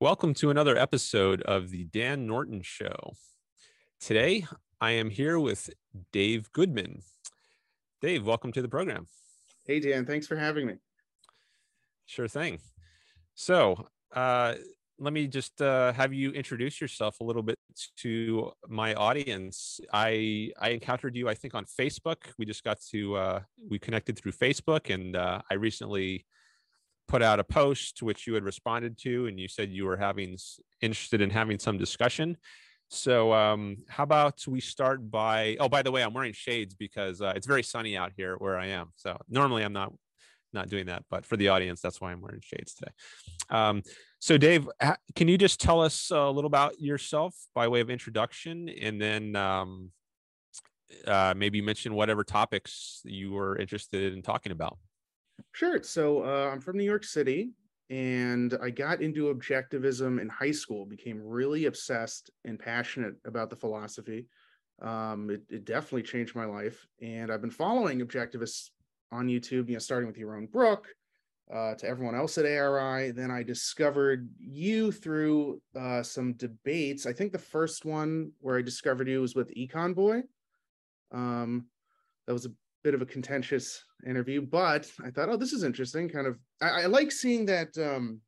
Welcome to another episode of the Dan Norton Show. Today, I am here with Dave Goodman. Dave, welcome to the program. Hey, Dan, thanks for having me. Sure thing. So, uh, let me just uh, have you introduce yourself a little bit to my audience. I I encountered you, I think, on Facebook. We just got to uh, we connected through Facebook, and uh, I recently put out a post which you had responded to and you said you were having interested in having some discussion. So um, how about we start by oh by the way i'm wearing shades because uh, it's very sunny out here where i am. So normally i'm not not doing that but for the audience that's why i'm wearing shades today. Um, so dave can you just tell us a little about yourself by way of introduction? And then um, uh, maybe mention whatever topics you were interested in talking about Sure. So uh, I'm from New York City and I got into objectivism in high school, became really obsessed and passionate about the philosophy. Um, it, it, definitely changed my life. And I've been following objectivists on YouTube, you know, starting with Yaron Brook uh, to everyone else at ARI. Then I discovered you through uh, some debates. I think the first one where I discovered you was with Econ Boy. Um, that was a bit of a contentious interview, but I thought, oh, this is interesting. Kind of, I, I like seeing that um,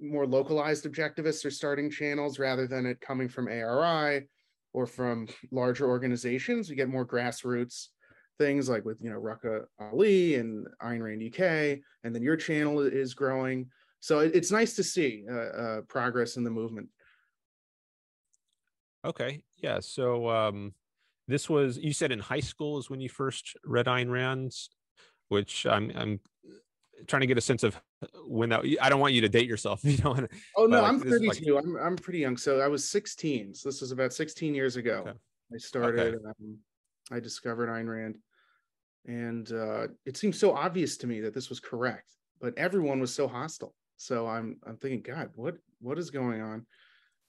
more localized objectivists are starting channels rather than it coming from ARI or from larger organizations. We get more grassroots things like with you know Rucka Ali and Ayn Rand UK, and then your channel is growing. So it, it's nice to see uh, uh, progress in the movement. Okay, yeah. So um, this was you said in high school is when you first read Ayn Rand's, which I'm I'm trying to get a sense of when that. I don't want you to date yourself. You know. Oh no, like, I'm 32. Like, I'm I'm pretty young. So I was 16. So this was about 16 years ago. Okay. I started. Okay. Um, I discovered Ayn Rand, and uh, it seemed so obvious to me that this was correct, but everyone was so hostile. So I'm I'm thinking, God, what what is going on?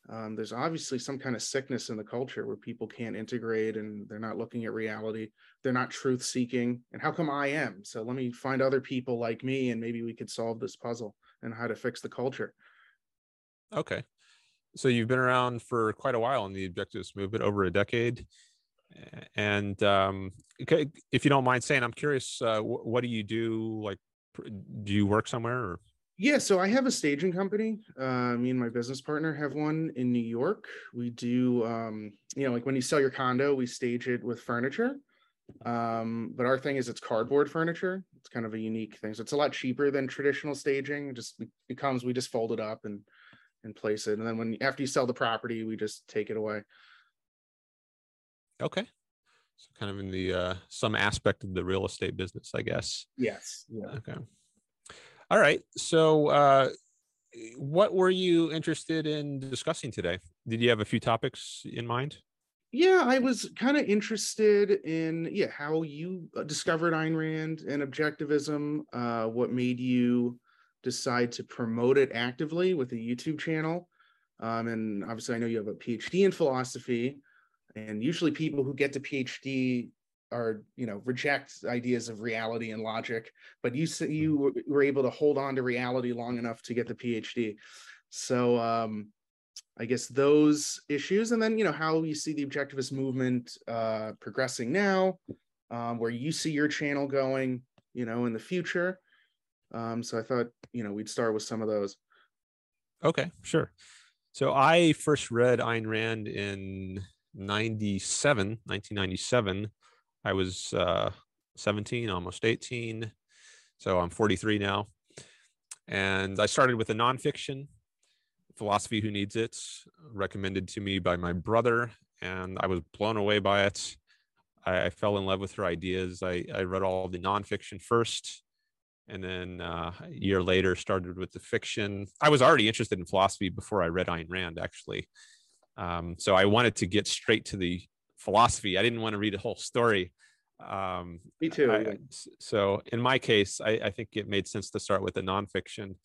Um, there's obviously some kind of sickness in the culture where people can't integrate and they're not looking at reality. They're not truth seeking and how come i am? So let me find other people like me and maybe we could solve this puzzle and how to fix the culture. Okay. So you've been around for quite a while in the objectivist movement over a decade. And um, if you don't mind saying i'm curious uh, what do you do like do you work somewhere or yeah, so I have a staging company. Uh, me and my business partner have one in New York. We do, um, you know, like when you sell your condo, we stage it with furniture. Um, but our thing is it's cardboard furniture. It's kind of a unique thing. So it's a lot cheaper than traditional staging. It just it comes, we just fold it up and and place it. And then when after you sell the property, we just take it away. Okay. So kind of in the uh some aspect of the real estate business, I guess. Yes. Yeah. Okay. All right. So, uh, what were you interested in discussing today? Did you have a few topics in mind? Yeah, I was kind of interested in yeah how you uh, discovered Ayn Rand and objectivism. Uh, what made you decide to promote it actively with a YouTube channel? Um, and obviously, I know you have a PhD in philosophy, and usually people who get to PhD are you know reject ideas of reality and logic but you you mm-hmm. were able to hold on to reality long enough to get the phd so um i guess those issues and then you know how you see the objectivist movement uh progressing now um where you see your channel going you know in the future. Um so i thought you know we'd start with some of those. Okay sure. So i first read Ayn Rand in 97 1997 I was uh, 17, almost 18. So I'm 43 now. And I started with a nonfiction, Philosophy Who Needs It, recommended to me by my brother. And I was blown away by it. I, I fell in love with her ideas. I, I read all the nonfiction first. And then uh, a year later, started with the fiction. I was already interested in philosophy before I read Ayn Rand, actually. Um, so I wanted to get straight to the philosophy. I didn't want to read a whole story. Um, Me too. I, so in my case, I, I, think it made sense to start with the nonfiction,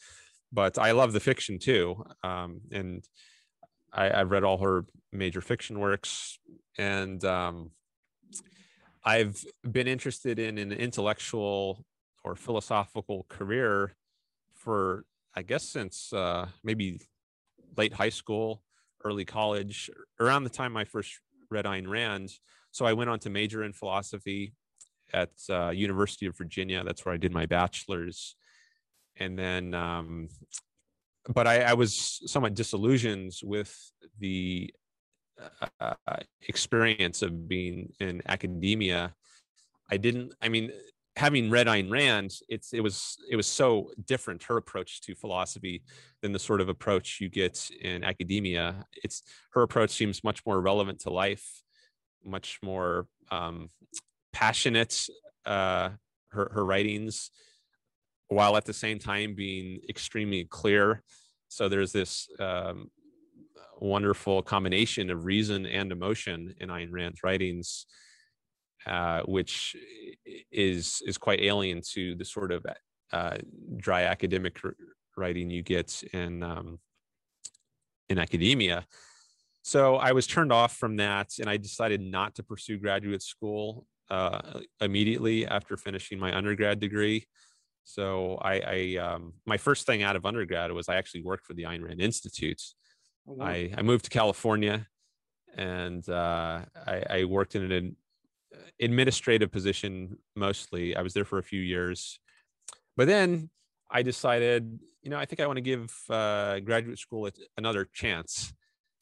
but I love the fiction too. Um, and I, have read all her major fiction works, and um, I've been interested in an intellectual or philosophical career for, I guess, since uh, maybe late high school, early college, around the time I first read Ayn Rand. So I went on to major in philosophy at uh, University of Virginia. That's where I did my bachelor's, and then, um, but I, I, was somewhat disillusioned with the uh, experience of being in academia. I didn't. I mean, having read Ayn Rand, it's it was it was so different her approach to philosophy than the sort of approach you get in academia. It's her approach seems much more relevant to life, much more um, passionate. Uh, her her writings, while at the same time being extremely clear. So there's this um, wonderful combination of reason and emotion in Ayn Rand's writings uh, which is is quite alien to the sort of uh, dry academic writing you get in um, in academia. So I was turned off from that, and I decided not to pursue graduate school uh, immediately after finishing my undergrad degree. So I, I um, my first thing out of undergrad was I actually worked for the Ayn Rand Institute. Oh, wow. I, I moved to California, and uh, I, I, worked in an administrative position mostly. I was there for a few years, but then I decided, you know, I think I want to give uh, graduate school another chance.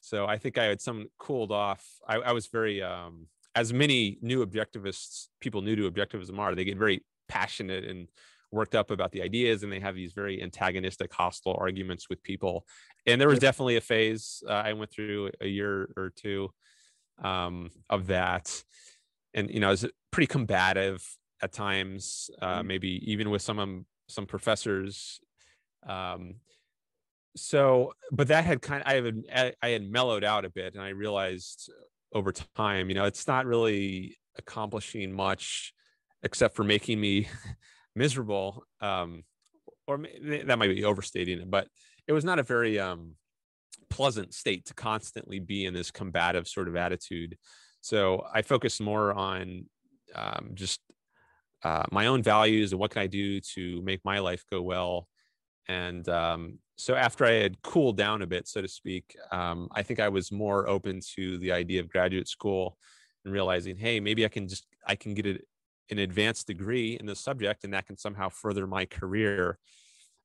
So I think I had some cooled off. I, I was very, um, as many new objectivists, people new to objectivism are, they get very passionate and worked up about the ideas and they have these very antagonistic hostile arguments with people and there was definitely a phase uh, i went through a year or two um, of that and you know, is pretty combative at times, uh, mm-hmm. maybe even with some um, some professors. Um, so, but that had kind of I had I had mellowed out a bit, and I realized over time, you know, it's not really accomplishing much except for making me miserable. Um, or that might be overstating it, but it was not a very um, pleasant state to constantly be in this combative sort of attitude. So I focus more on um, just uh, my own values and what can I do to make my life go well. And um, so after I had cooled down a bit, so to speak, um, I think I was more open to the idea of graduate school and realizing, hey, maybe I can just I can get it an advanced degree in the subject, and that can somehow further my career.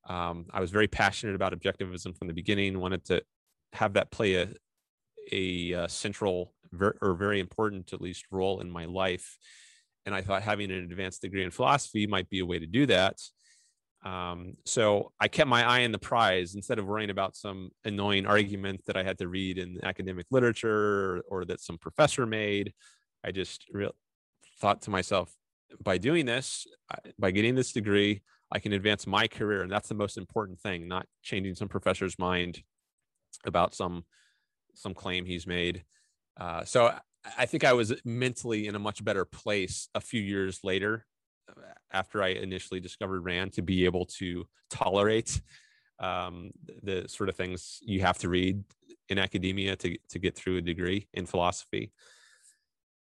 Um, I was very passionate about objectivism from the beginning. Wanted to have that play a a, a uh, central ver- or very important at least role in my life. And i thought having an advanced degree in philosophy might be a way to do that. Um, so i kept my eye on the prize. Instead of worrying about some annoying argument that i had to read in academic literature or, or that some professor made i just re- thought to myself by doing this by getting this degree i can advance my career. And that's the most important thing not changing some professor's mind about some some claim he's made uh, so I think I was mentally in a much better place a few years later uh, after I initially discovered Rand to be able to tolerate um, the sort of things you have to read in academia to, to get through a degree in philosophy.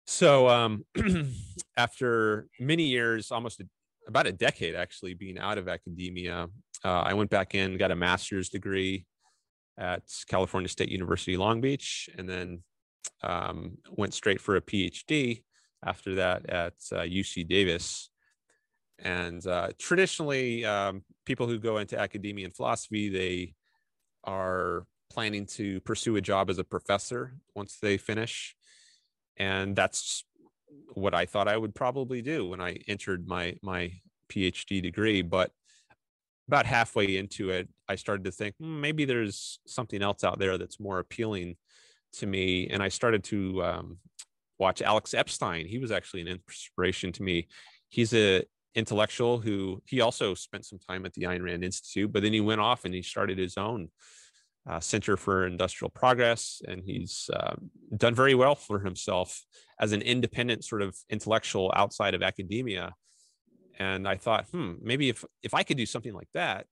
So um, after many years, almost a, about a decade actually being out of academia, uh, I went back in, got a master's degree at California State University Long Beach, and then um, went straight for a PhD after that at uh, UC Davis. And uh, traditionally, um, people who go into academia and philosophy, they are planning to pursue a job as a professor once they finish. And that's what I thought I would probably do when I entered my my PhD degree. But about halfway into it, I started to think hmm, maybe there's something else out there that's more appealing to me and i started to um, watch alex epstein he was actually an inspiration to me he's a intellectual who he also spent some time at the Ayn Rand Institute, but then he went off and he started his own uh, Center for Industrial Progress, and he's uh, done very well for himself as an independent sort of intellectual outside of academia. And I thought, hmm, maybe if if I could do something like that,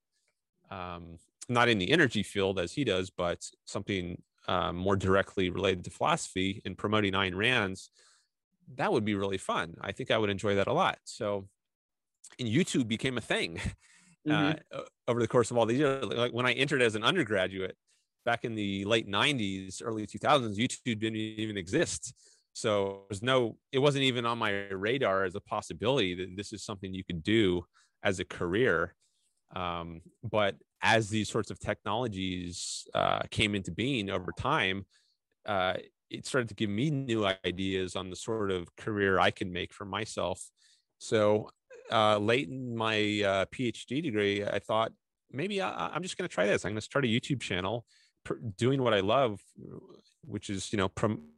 um, not in the energy field as he does, but something um, more directly related to philosophy and promoting Ayn Rand's, that would be really fun. I think I would enjoy that a lot. So, and YouTube became a thing mm-hmm. uh, over the course of all these years. Like when I entered as an undergraduate back in the late 90s, early 2000s, YouTube didn't even exist. So there's no, it wasn't even on my radar as a possibility that this is something you could do as a career. Um, but as these sorts of technologies uh, came into being over time, uh, it started to give me new ideas on the sort of career I can make for myself. So uh, late in my uh, PhD degree, I thought maybe I, am just going to try this. I'm going to start a YouTube channel, pr- doing what I love, which is you know prom-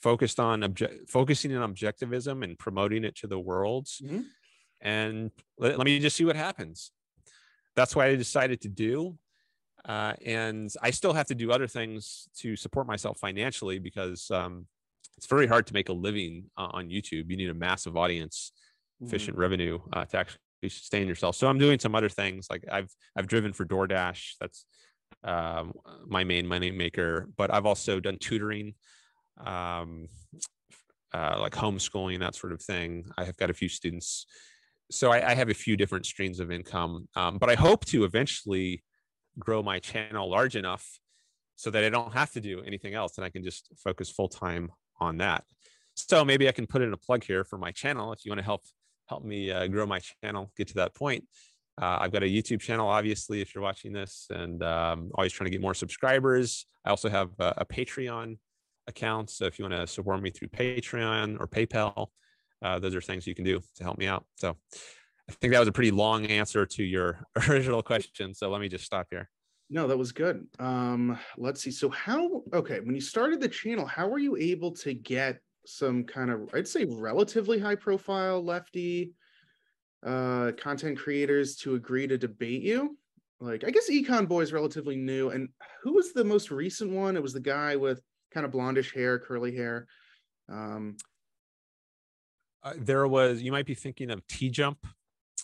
focused on object focusing on objectivism and promoting it to the world. Mm-hmm. And let, let me just see what happens. That's what I decided to do. Uh, and I still have to do other things to support myself financially because um, it's very hard to make a living uh, on YouTube. You need a massive audience, efficient mm-hmm. revenue uh, to actually sustain yourself. So I'm doing some other things like I've I've driven for DoorDash. That's um, my main money maker. But I've also done tutoring, um, uh, like homeschooling, that sort of thing. I have got a few students, so I, I have a few different streams of income. Um, but I hope to eventually grow my channel large enough so that I don't have to do anything else and I can just focus full time on that. So maybe I can put in a plug here for my channel if you want to help help me uh, grow my channel, get to that point. Uh, I've got a YouTube channel, obviously, if you're watching this, and um, always trying to get more subscribers. I also have a, a Patreon account. So if you want to support me through Patreon or PayPal, uh, those are things you can do to help me out. So I think that was a pretty long answer to your original question. So let me just stop here. No, that was good. Um, let's see. So how okay, when you started the channel, how were you able to get some kind of I'd say relatively high profile lefty uh content creators to agree to debate you? Like I guess Econ Boy is relatively new. And who was the most recent one? It was the guy with kind of blondish hair, curly hair. Um uh, there was you might be thinking of T Jump.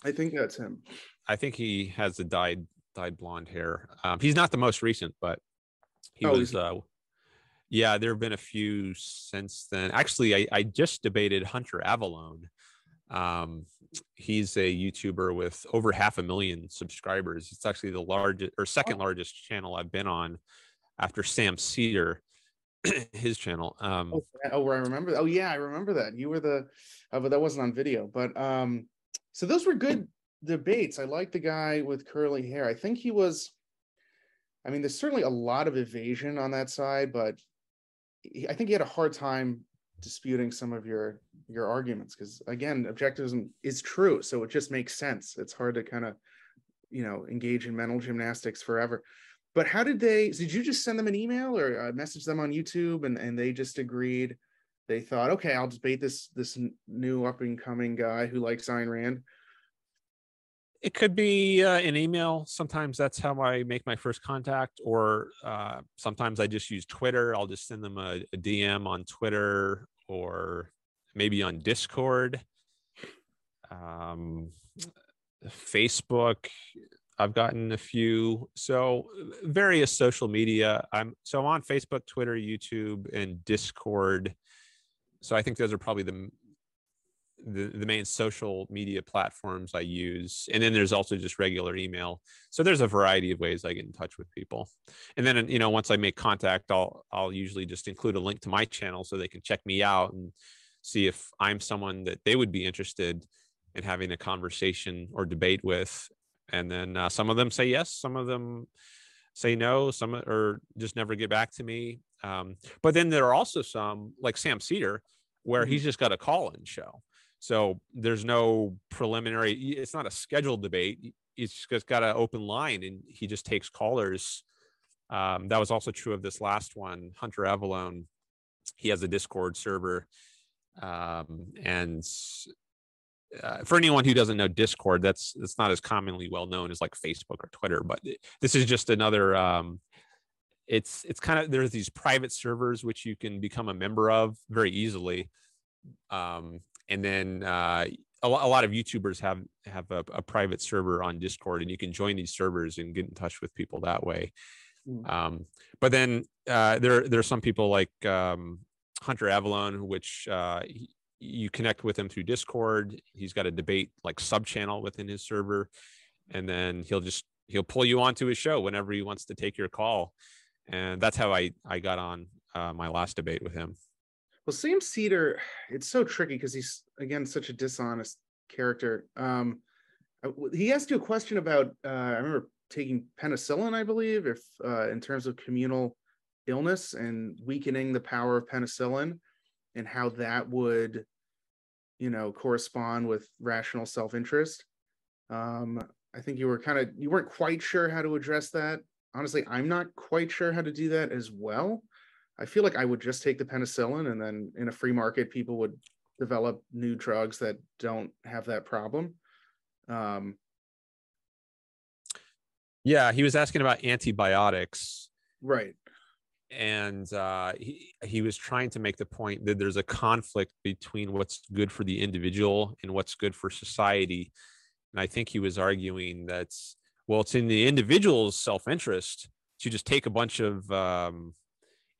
I think that's him. I think he has the dyed dyed blonde hair. Um, he's not the most recent, but he oh, was. Uh, yeah, there have been a few since then. Actually, I, I just debated Hunter Avallone. Um, he's a YouTuber with over half a million subscribers. It's actually the largest or second largest channel I've been on after Sam Seder, his channel. Um, oh, oh, I remember. Oh, yeah, I remember that. You were the, uh, but that wasn't on video. But um, so those were good debates. I like the guy with curly hair. I think he was. I mean, there's certainly a lot of evasion on that side, but he, I think he had a hard time disputing some of your your arguments because again, objectivism is true, so it just makes sense. It's hard to kind of you know engage in mental gymnastics forever. But how did they? Did you just send them an email or uh, message them on YouTube, and and they just agreed? They thought, okay, I'll debate this this new up and coming guy who likes Ayn Rand it could be uh, an email. Sometimes that's how I make my first contact, or uh, sometimes I just use Twitter. I'll just send them a, a, DM on Twitter or maybe on Discord. Um, Facebook, I've gotten a few. So uh, various social media. I'm so I'm on Facebook, Twitter, YouTube, and Discord. So I think those are probably the the, the main social media platforms I use. And then there's also just regular email. So there's a variety of ways I get in touch with people. And then, you know, once I make contact, I'll, I'll usually just include a link to my channel so they can check me out and see if I'm someone that they would be interested in having a conversation or debate with. And then uh, some of them say yes, some of them say no, some or just never get back to me. Um, but then there are also some like Sam Seder where mm-hmm. he's just got a call-in show. So there's no preliminary, it's not a scheduled debate. It's just got an open line and he just takes callers. Um, that was also true of this last one, Hunter Avallone. He has a Discord server. Um, and uh, for anyone who doesn't know Discord, that's that's not as commonly well known as like Facebook or Twitter, but this is just another. Um, it's it's kind of there's these private servers which you can become a member of very easily, um, and then uh, a, a, lot of YouTubers have have a, a, private server on Discord, and you can join these servers and get in touch with people that way. Mm. Um, but then uh, there there are some people like um, Hunter Avallone, which uh, he, you connect with him through Discord. He's got a debate like sub channel within his server, and then he'll just he'll pull you onto his show whenever he wants to take your call. and that's how I I got on uh, my last debate with him. Well, Sam Seder, it's so tricky because he's again such a dishonest character. Um, he asked you a question about uh, I remember taking penicillin, I believe, if uh, in terms of communal illness and weakening the power of penicillin, and how that would, you know, correspond with rational self-interest. Um, I think you were kind of you weren't quite sure how to address that. Honestly, I'm not quite sure how to do that as well. I feel like I would just take the penicillin and then in a free market, people would develop new drugs that don't have that problem. Um, yeah, he was asking about antibiotics. Right. And uh, he, he was trying to make the point that there's a conflict between what's good for the individual and what's good for society. And I think he was arguing that, well, it's in the individual's self interest to just take a bunch of um,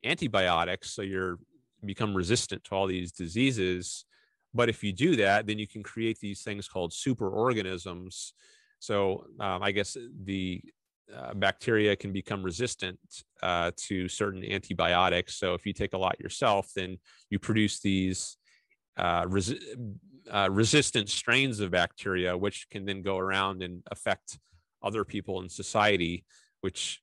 antibiotics so you're become resistant to all these diseases but if you do that then you can create these things called superorganisms so um, i guess the uh, bacteria can become resistant uh, to certain antibiotics. So if you take a lot yourself then you produce these uh, resi- uh, resistant strains of bacteria which can then go around and affect other people in society which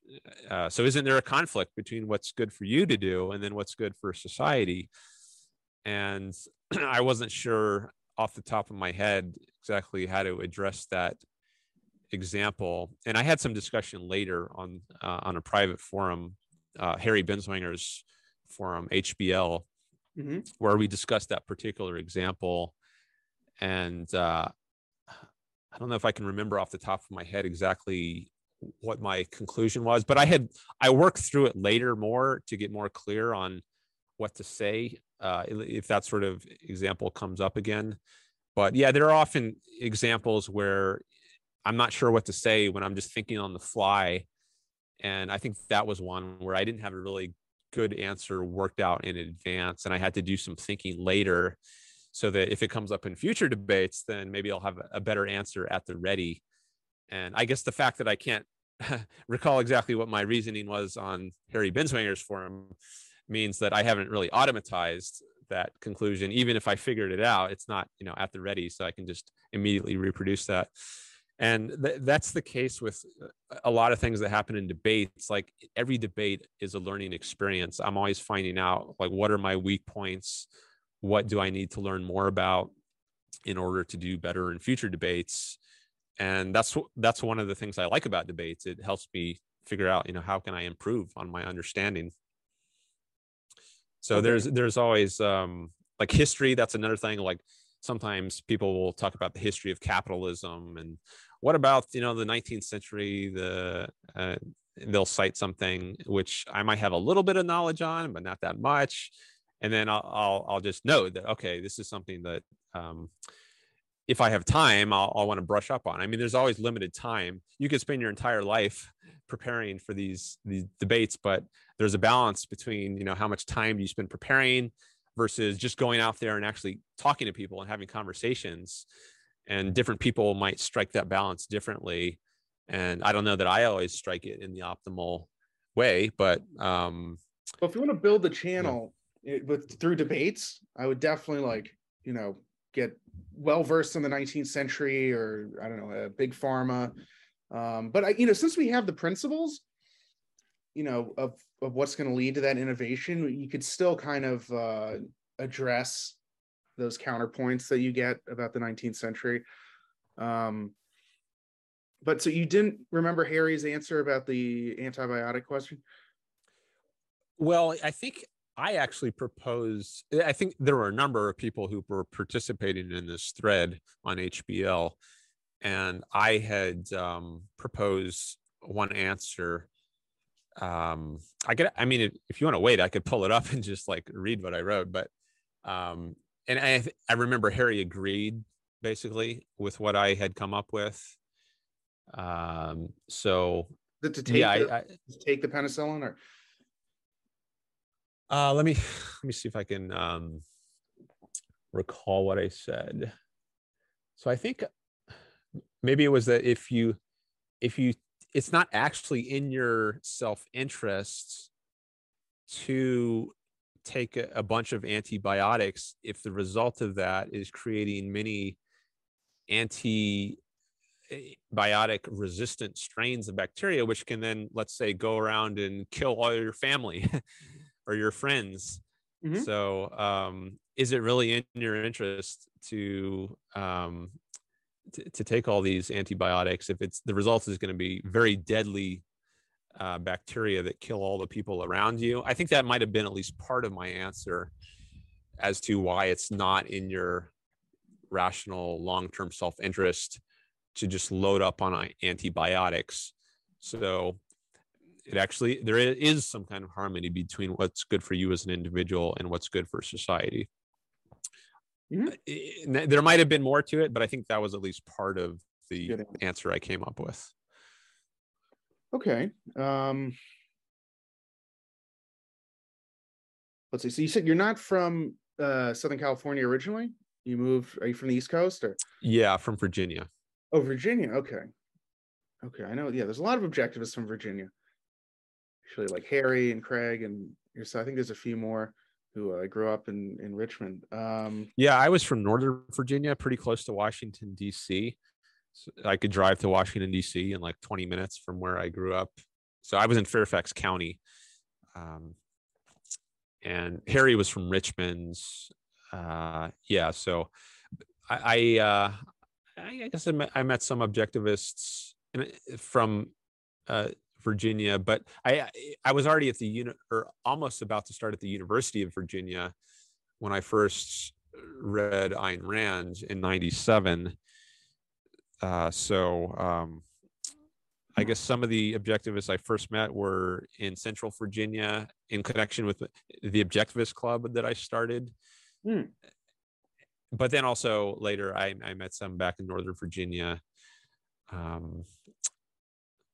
uh, so isn't there a conflict between what's good for you to do and then what's good for society? And i wasn't sure off the top of my head exactly how to address that example and i had some discussion later on uh, on a private forum uh, harry binswanger's forum hbl mm-hmm. where we discussed that particular example and uh, i don't know if i can remember off the top of my head exactly what my conclusion was but i had i worked through it later more to get more clear on what to say uh, if that sort of example comes up again but yeah there are often examples where i'm not sure what to say when i'm just thinking on the fly and i think that was one where i didn't have a really good answer worked out in advance and i had to do some thinking later so that if it comes up in future debates then maybe i'll have a better answer at the ready and I guess the fact that I can't recall exactly what my reasoning was on Harry Binswanger's forum means that I haven't really automatized that conclusion. Even if I figured it out, it's not you know at the ready, so I can just immediately reproduce that. And th- that's the case with a lot of things that happen in debates. Like every debate is a learning experience. I'm always finding out like what are my weak points, what do I need to learn more about in order to do better in future debates and that's that's one of the things i like about debates it helps me figure out you know how can i improve on my understanding so okay. there's there's always um like history that's another thing like sometimes people will talk about the history of capitalism and what about you know the 19th century the uh, they'll cite something which i might have a little bit of knowledge on but not that much and then i'll i'll, I'll just know that okay this is something that um, if I have time, I'll, I'll want to brush up on. I mean, there's always limited time. You could spend your entire life preparing for these these debates, but there's a balance between you know how much time you spend preparing versus just going out there and actually talking to people and having conversations. And different people might strike that balance differently. And I don't know that I always strike it in the optimal way, but um, well, if you want to build the channel yeah. with through debates, I would definitely like you know get well versed in the 19th century or I don't know, a big pharma. Um, but I, you know, since we have the principles, you know, of of what's going to lead to that innovation, you could still kind of uh, address those counterpoints that you get about the 19th century. Um, but so you didn't remember Harry's answer about the antibiotic question? Well, I think I actually proposed, I think there were a number of people who were participating in this thread on HBL. And I had um, proposed one answer. Um, I could, I mean, if you want to wait, I could pull it up and just like read what I wrote. But, um, and I, I remember Harry agreed basically with what I had come up with. Um, so, to take, yeah, the, I, I, take the penicillin or uh, let me let me see if I can um, recall what I said. So I think maybe it was that if you if you it's not actually in your self interest to take a, a bunch of antibiotics if the result of that is creating many antibiotic resistant strains of bacteria, which can then, let's say, go around and kill all your family or your friends. Mm-hmm. So, um, is it really in your interest to, um, to to take all these antibiotics if it's the result is going to be very deadly uh, bacteria that kill all the people around you. I think that might have been at least part of my answer as to why it's not in your rational long term self interest to just load up on antibiotics. So it actually, there is some kind of harmony between what's good for you as an individual and what's good for society. Mm-hmm. There might have been more to it, but I think that was at least part of the answer I came up with. Okay. Um, let's see. So you said you're not from uh, Southern California originally. You moved. Are you from the East Coast or? Yeah, from Virginia. Oh, Virginia. Okay. Okay, I know. Yeah, there's a lot of objectivists from Virginia. Actually, like Harry and Craig and so I think there's a few more who uh, grew up in in Richmond. Um, yeah, I was from Northern Virginia, pretty close to Washington D.C. So I could drive to Washington D.C. in like 20 minutes from where I grew up. So I was in Fairfax County, um, and Harry was from Richmond. Uh, yeah, so I, I, uh, I guess I met, I met some objectivists from uh, Virginia, but I I was already at the uni or almost about to start at the University of Virginia when I first read Ayn Rand in '97 uh, so um, I guess some of the objectivists I first met were in Central Virginia in connection with the Objectivist Club that I started. Mm. But then also later, I, I, met some back in Northern Virginia. Um,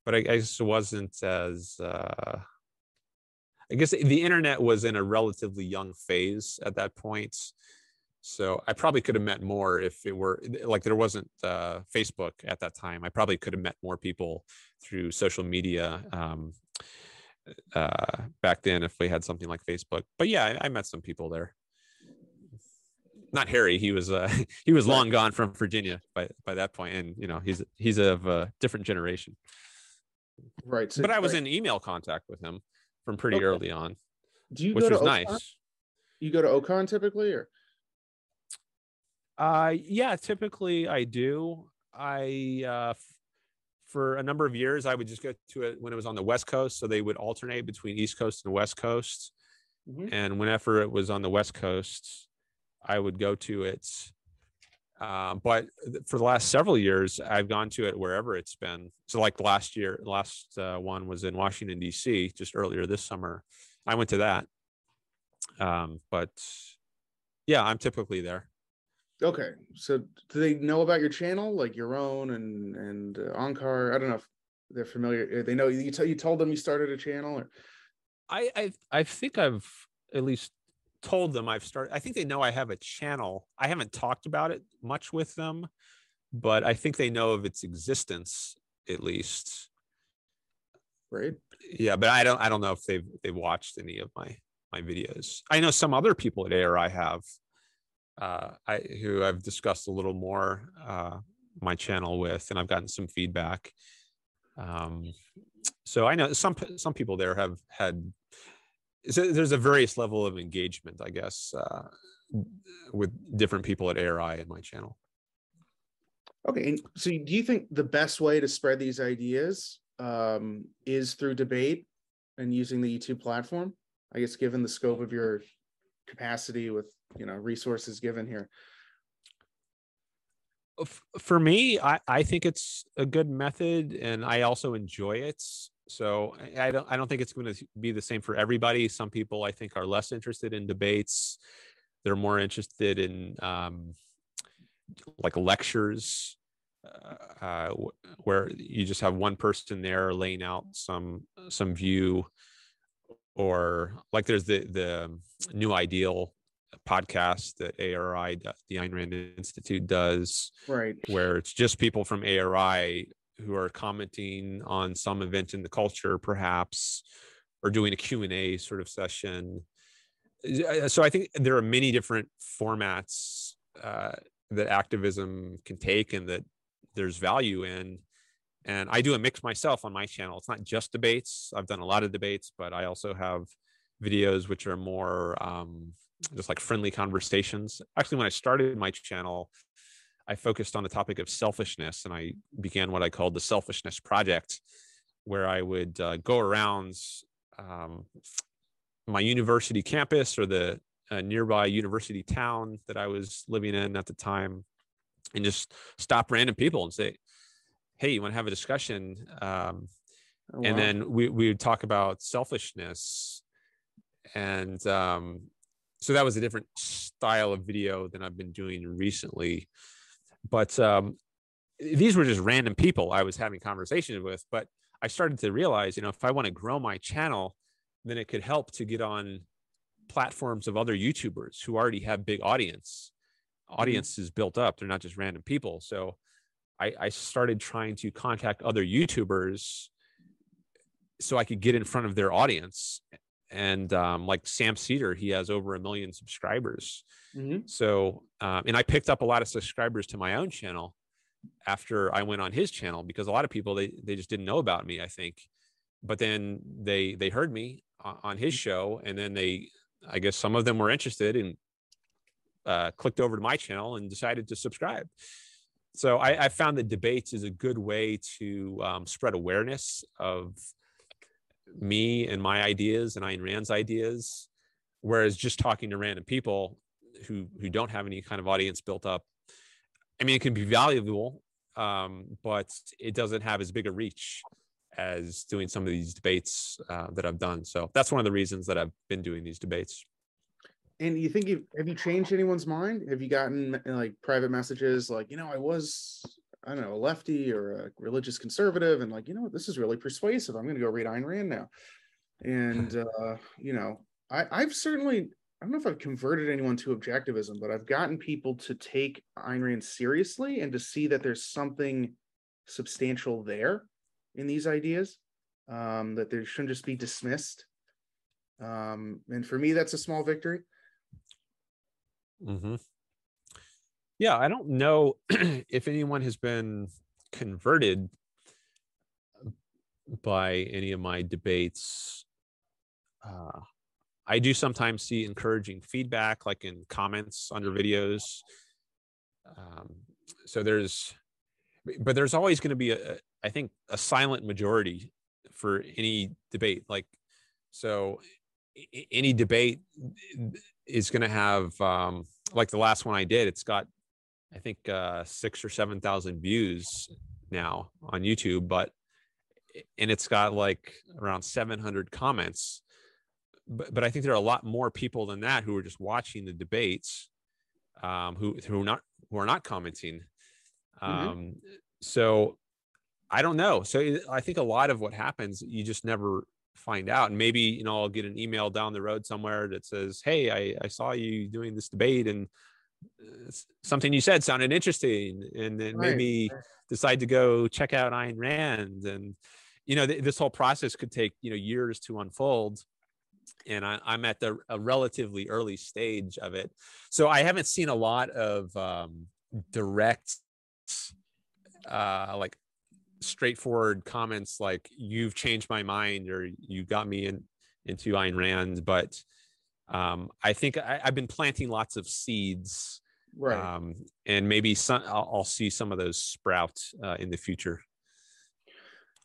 but I, I guess it wasn't as, uh, I guess the internet was in a relatively young phase at that point. So I probably could have met more if it were like there wasn't uh, Facebook at that time. I probably could have met more people through social media um, uh, back then if we had something like Facebook. But yeah, I, I met some people there. Not Harry. He was uh, he was long gone from Virginia by by that point, and you know he's he's of a different generation. Right. So, but I was right. in email contact with him from pretty okay. early on, Do you which was nice. You go to OCON typically, or uh, yeah, typically I do. I uh, f- for a number of years I would just go to it when it was on the West Coast, so they would alternate between East Coast and West Coast. Mm-hmm. And whenever it was on the West Coast, I would go to it. Uh, but for the last several years, I've gone to it wherever it's been. So, like last year, last uh, one was in Washington D.C. just earlier this summer. I went to that. Um, but yeah, I'm typically there. Okay, so do they know about your channel, like your own and and uh, Onkar? I don't know if they're familiar. They know you. T- you told them you started a channel, or I I I think I've at least told them I've started. I think they know I have a channel. I haven't talked about it much with them, but I think they know of its existence at least. Right. Yeah, but I don't. I don't know if they've they've watched any of my my videos. I know some other people at ARI have uh, I, who I've discussed a little more uh, my channel with, and I've gotten some feedback. Um, so I know some some people there have had. So there's a various level of engagement, I guess, uh, with different people at ARI and my channel. Okay, so do you think the best way to spread these ideas um, is through debate and using the YouTube platform? I guess given the scope of your capacity with you know resources given here? For me I, I think it's a good method and i also enjoy it. So i don't i don't think it's going to be the same for everybody. Some people i think are less interested in debates. They're more interested in um, like lectures uh, uh where you just have one person there laying out some some view or like there's the the new ideal podcast that ARI, the Ayn Rand Institute, does, right? Where it's just people from ARI who are commenting on some event in the culture, perhaps, or doing a q&a sort of session so i think there are many different formats uh, that activism can take and that there's value in and i do a mix myself on my channel. It's not just debates. I've done a lot of debates but i also have videos which are more um, just like friendly conversations. Actually when i started my channel i focused on the topic of selfishness and i began what i called the selfishness project where i would uh, go around um, my university campus or the uh, nearby university town that I was living in at the time and just stop random people and say, Hey, you want to have a discussion? Um, oh, wow. And then we, we would talk about selfishness. And um, so that was a different style of video than I've been doing recently. But um, these were just random people I was having conversations with. But I started to realize, you know, if I want to grow my channel, then it could help to get on platforms of other YouTubers who already have big audience. Mm-hmm. Audience is built up. They're not just random people. So I, I started trying to contact other YouTubers so I could get in front of their audience. And um, like Sam Seder, he has over a million subscribers. Mm-hmm. So, um, and I picked up a lot of subscribers to my own channel after I went on his channel because a lot of people they they just didn't know about me. I think, but then they they heard me on his show, and then they I guess some of them were interested and uh, clicked over to my channel and decided to subscribe. So I, I found that debates is a good way to um, spread awareness of me and my ideas and Ayn Rand's ideas, whereas just talking to random people who who don't have any kind of audience built up, I mean, it can be valuable, um, but it doesn't have as big a reach as doing some of these debates uh, that I've done. So that's one of the reasons that I've been doing these debates. And you think you have you changed anyone's mind? Have you gotten like private messages like, you know, I was I don't know, a lefty or a religious conservative, and like, you know what, this is really persuasive. I'm gonna go read Ayn Rand now. And uh, you know, I, I've certainly I don't know if I've converted anyone to objectivism, but I've gotten people to take Ayn Rand seriously and to see that there's something substantial there in these ideas um, that they shouldn't just be dismissed um, and for me that's a small victory mm-hmm. yeah i don't know if anyone has been converted by any of my debates uh, i do sometimes see encouraging feedback like in comments under videos um, so there's but there's always going to be a, I think a silent majority for any debate. Like, so any debate is going to have, um, like the last one I did, it's got, I think, uh, six or 7,000 views now on YouTube, but, and it's got like around 700 comments. But, but I think there are a lot more people than that who are just watching the debates, um, who, who are not, who are not commenting. Mm-hmm. Um, mm-hmm. So I don't know. So I think a lot of what happens, you just never find out. And maybe, you know, I'll get an email down the road somewhere that says, Hey, I, I saw you doing this debate and uh, something you said sounded interesting. And then right. maybe decide to go check out Ayn Rand. And, you know, th- this whole process could take, you know, years to unfold. And I, am at the a relatively early stage of it. So I haven't seen a lot of um, direct uh, like straightforward comments like "You've changed my mind" or "You got me in into Ayn Rand," but um, I think I, have been planting lots of seeds, right? Um, and maybe some I'll, I'll, see some of those sprout uh, in the future.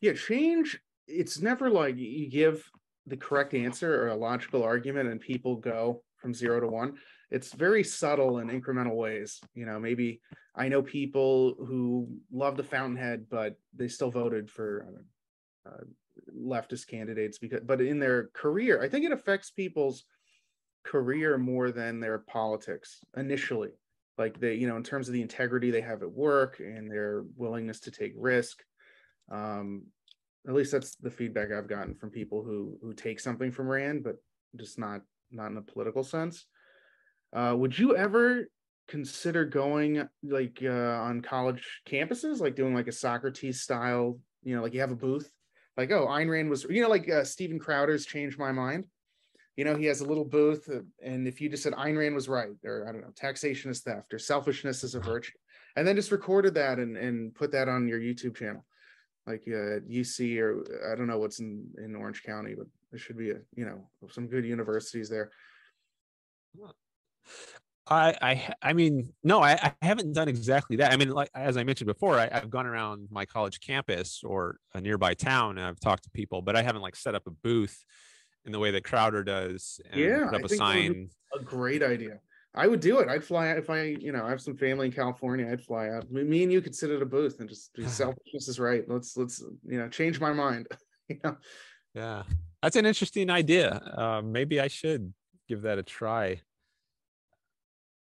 Yeah, change. It's never like you give the correct answer or a logical argument, and people go from zero to one it's very subtle in incremental ways. You know, maybe I know people who love the Fountainhead, but they still voted for uh, leftist candidates because, but in their career, I think it affects people's career more than their politics initially. Like they, you know, in terms of the integrity they have at work and their willingness to take risk. Um, at least that's the feedback I've gotten from people who who take something from Rand, but just not not in a political sense. Uh, would you ever consider going like uh, on college campuses, like doing like a Socrates style, you know, like you have a booth? Like, oh, Ayn Rand was, you know, like uh, Steven Crowder's Changed My Mind. You know, he has a little booth, uh, and if you just said Ayn Rand was right, or I don't know, taxation is theft, or selfishness is a virtue, and then just recorded that and and put that on your YouTube channel, like uh, UC or I don't know what's in in Orange County, but there should be a you know some good universities there. I, I, I mean, no, I, I, haven't done exactly that. I mean, like as I mentioned before, I, have gone around my college campus or a nearby town and I've talked to people, but I haven't like set up a booth in the way that Crowder does. yeah, put up I a sign. A great idea. I would do it. I'd fly if I, you know, I have some family in California. I'd fly out. Me and you could sit at a booth and just be selfishness is right. Let's let's you know change my mind. you know? Yeah, that's an interesting idea. Uh, maybe I should give that a try.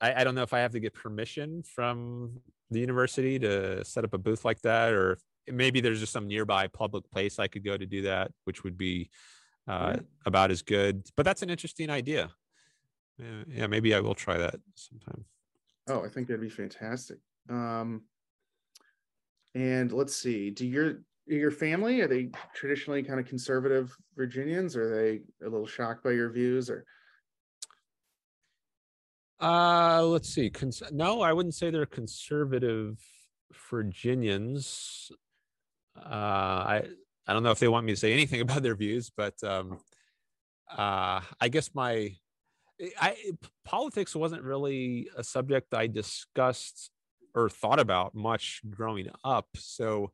I, I don't know if I have to get permission from the university to set up a booth like that, or maybe there's just some nearby public place I could go to do that, which would be uh, yeah. about as good. But that's an interesting idea. Yeah, yeah, maybe I will try that sometime. Oh, I think that'd be fantastic. Um, and let's see, do your your family are they traditionally kind of conservative Virginians? Or are they a little shocked by your views, or uh, let's see. Cons- no, I wouldn't say they're conservative Virginians. Uh, I I don't know if they want me to say anything about their views, but um, uh, I guess my I politics wasn't really a subject I discussed or thought about much growing up. So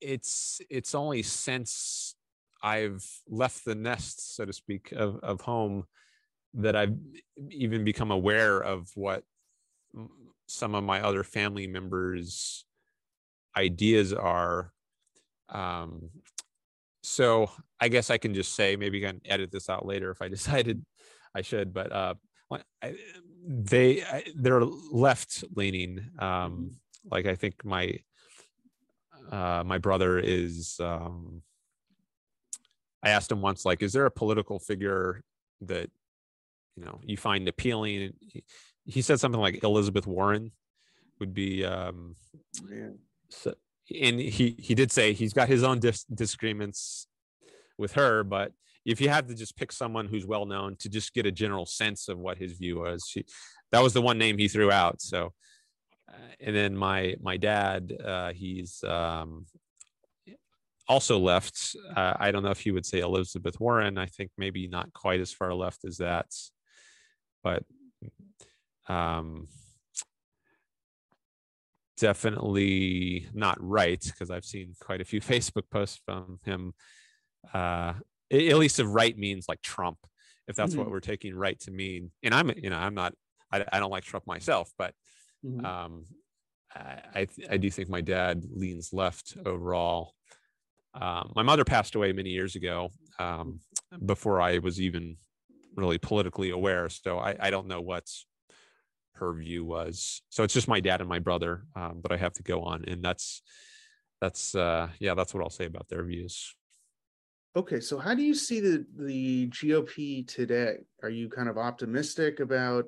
it's it's only since I've left the nest, so to speak, of, of home that I've even become aware of what some of my other family members' ideas are. Um, so I guess I can just say maybe I can edit this out later if I decided I should, but uh, I, they I, they're left leaning. Um, like I think my uh, my brother is. Um, I asked him once, like, is there a political figure that you know you find appealing. He, he said something like elizabeth warren would be um so and he he did say he's got his own dis- disagreements with her but if you had to just pick someone who's well known to just get a general sense of what his view was she, that was the one name he threw out. So uh, and then my my dad uh, he's um, also left. Uh, i don't know if you would say elizabeth warren. I think maybe not quite as far left as that but um, definitely not right because I've seen quite a few Facebook posts from him. Uh, at least if right means like Trump, if that's mm-hmm. what we're taking right to mean. And I'm, you know, I'm not, I, I don't like Trump myself, but mm-hmm. um, I, I do think my dad leans left overall. Um, my mother passed away many years ago um, before I was even really politically aware. So I, I don't know what her view was. So it's just my dad and my brother um, that I have to go on, and that's that's uh, yeah, that's what I'll say about their views. Okay, so how do you see the the GOP today? Are you kind of optimistic about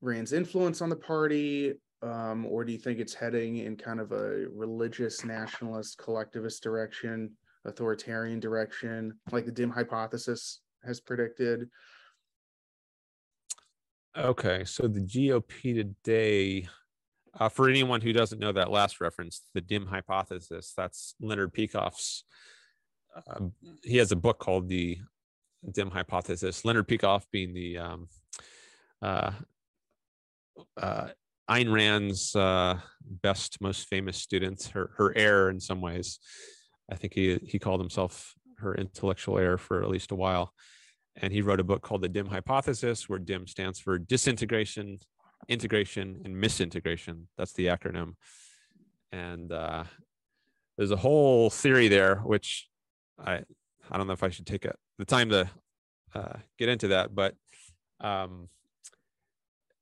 Rand's influence on the party, um, or do you think it's heading in kind of a religious, nationalist, collectivist direction, authoritarian direction, like the dim hypothesis has predicted. Okay, so the GOP today, uh, for anyone who doesn't know that last reference, the dim hypothesis, that's Leonard Peikoff's. Uh, he has a book called the dim hypothesis. Leonard Peikoff being the um, uh, uh, Ayn Rand's uh, best, most famous student, her her heir in some ways. I think he he called himself her intellectual heir for at least a while. And he wrote a book called The Dim Hypothesis, where DIM stands for disintegration, integration, and misintegration. That's the acronym. And uh, there's a whole theory there, which I I don't know if I should take a, the time to uh, get into that, but um,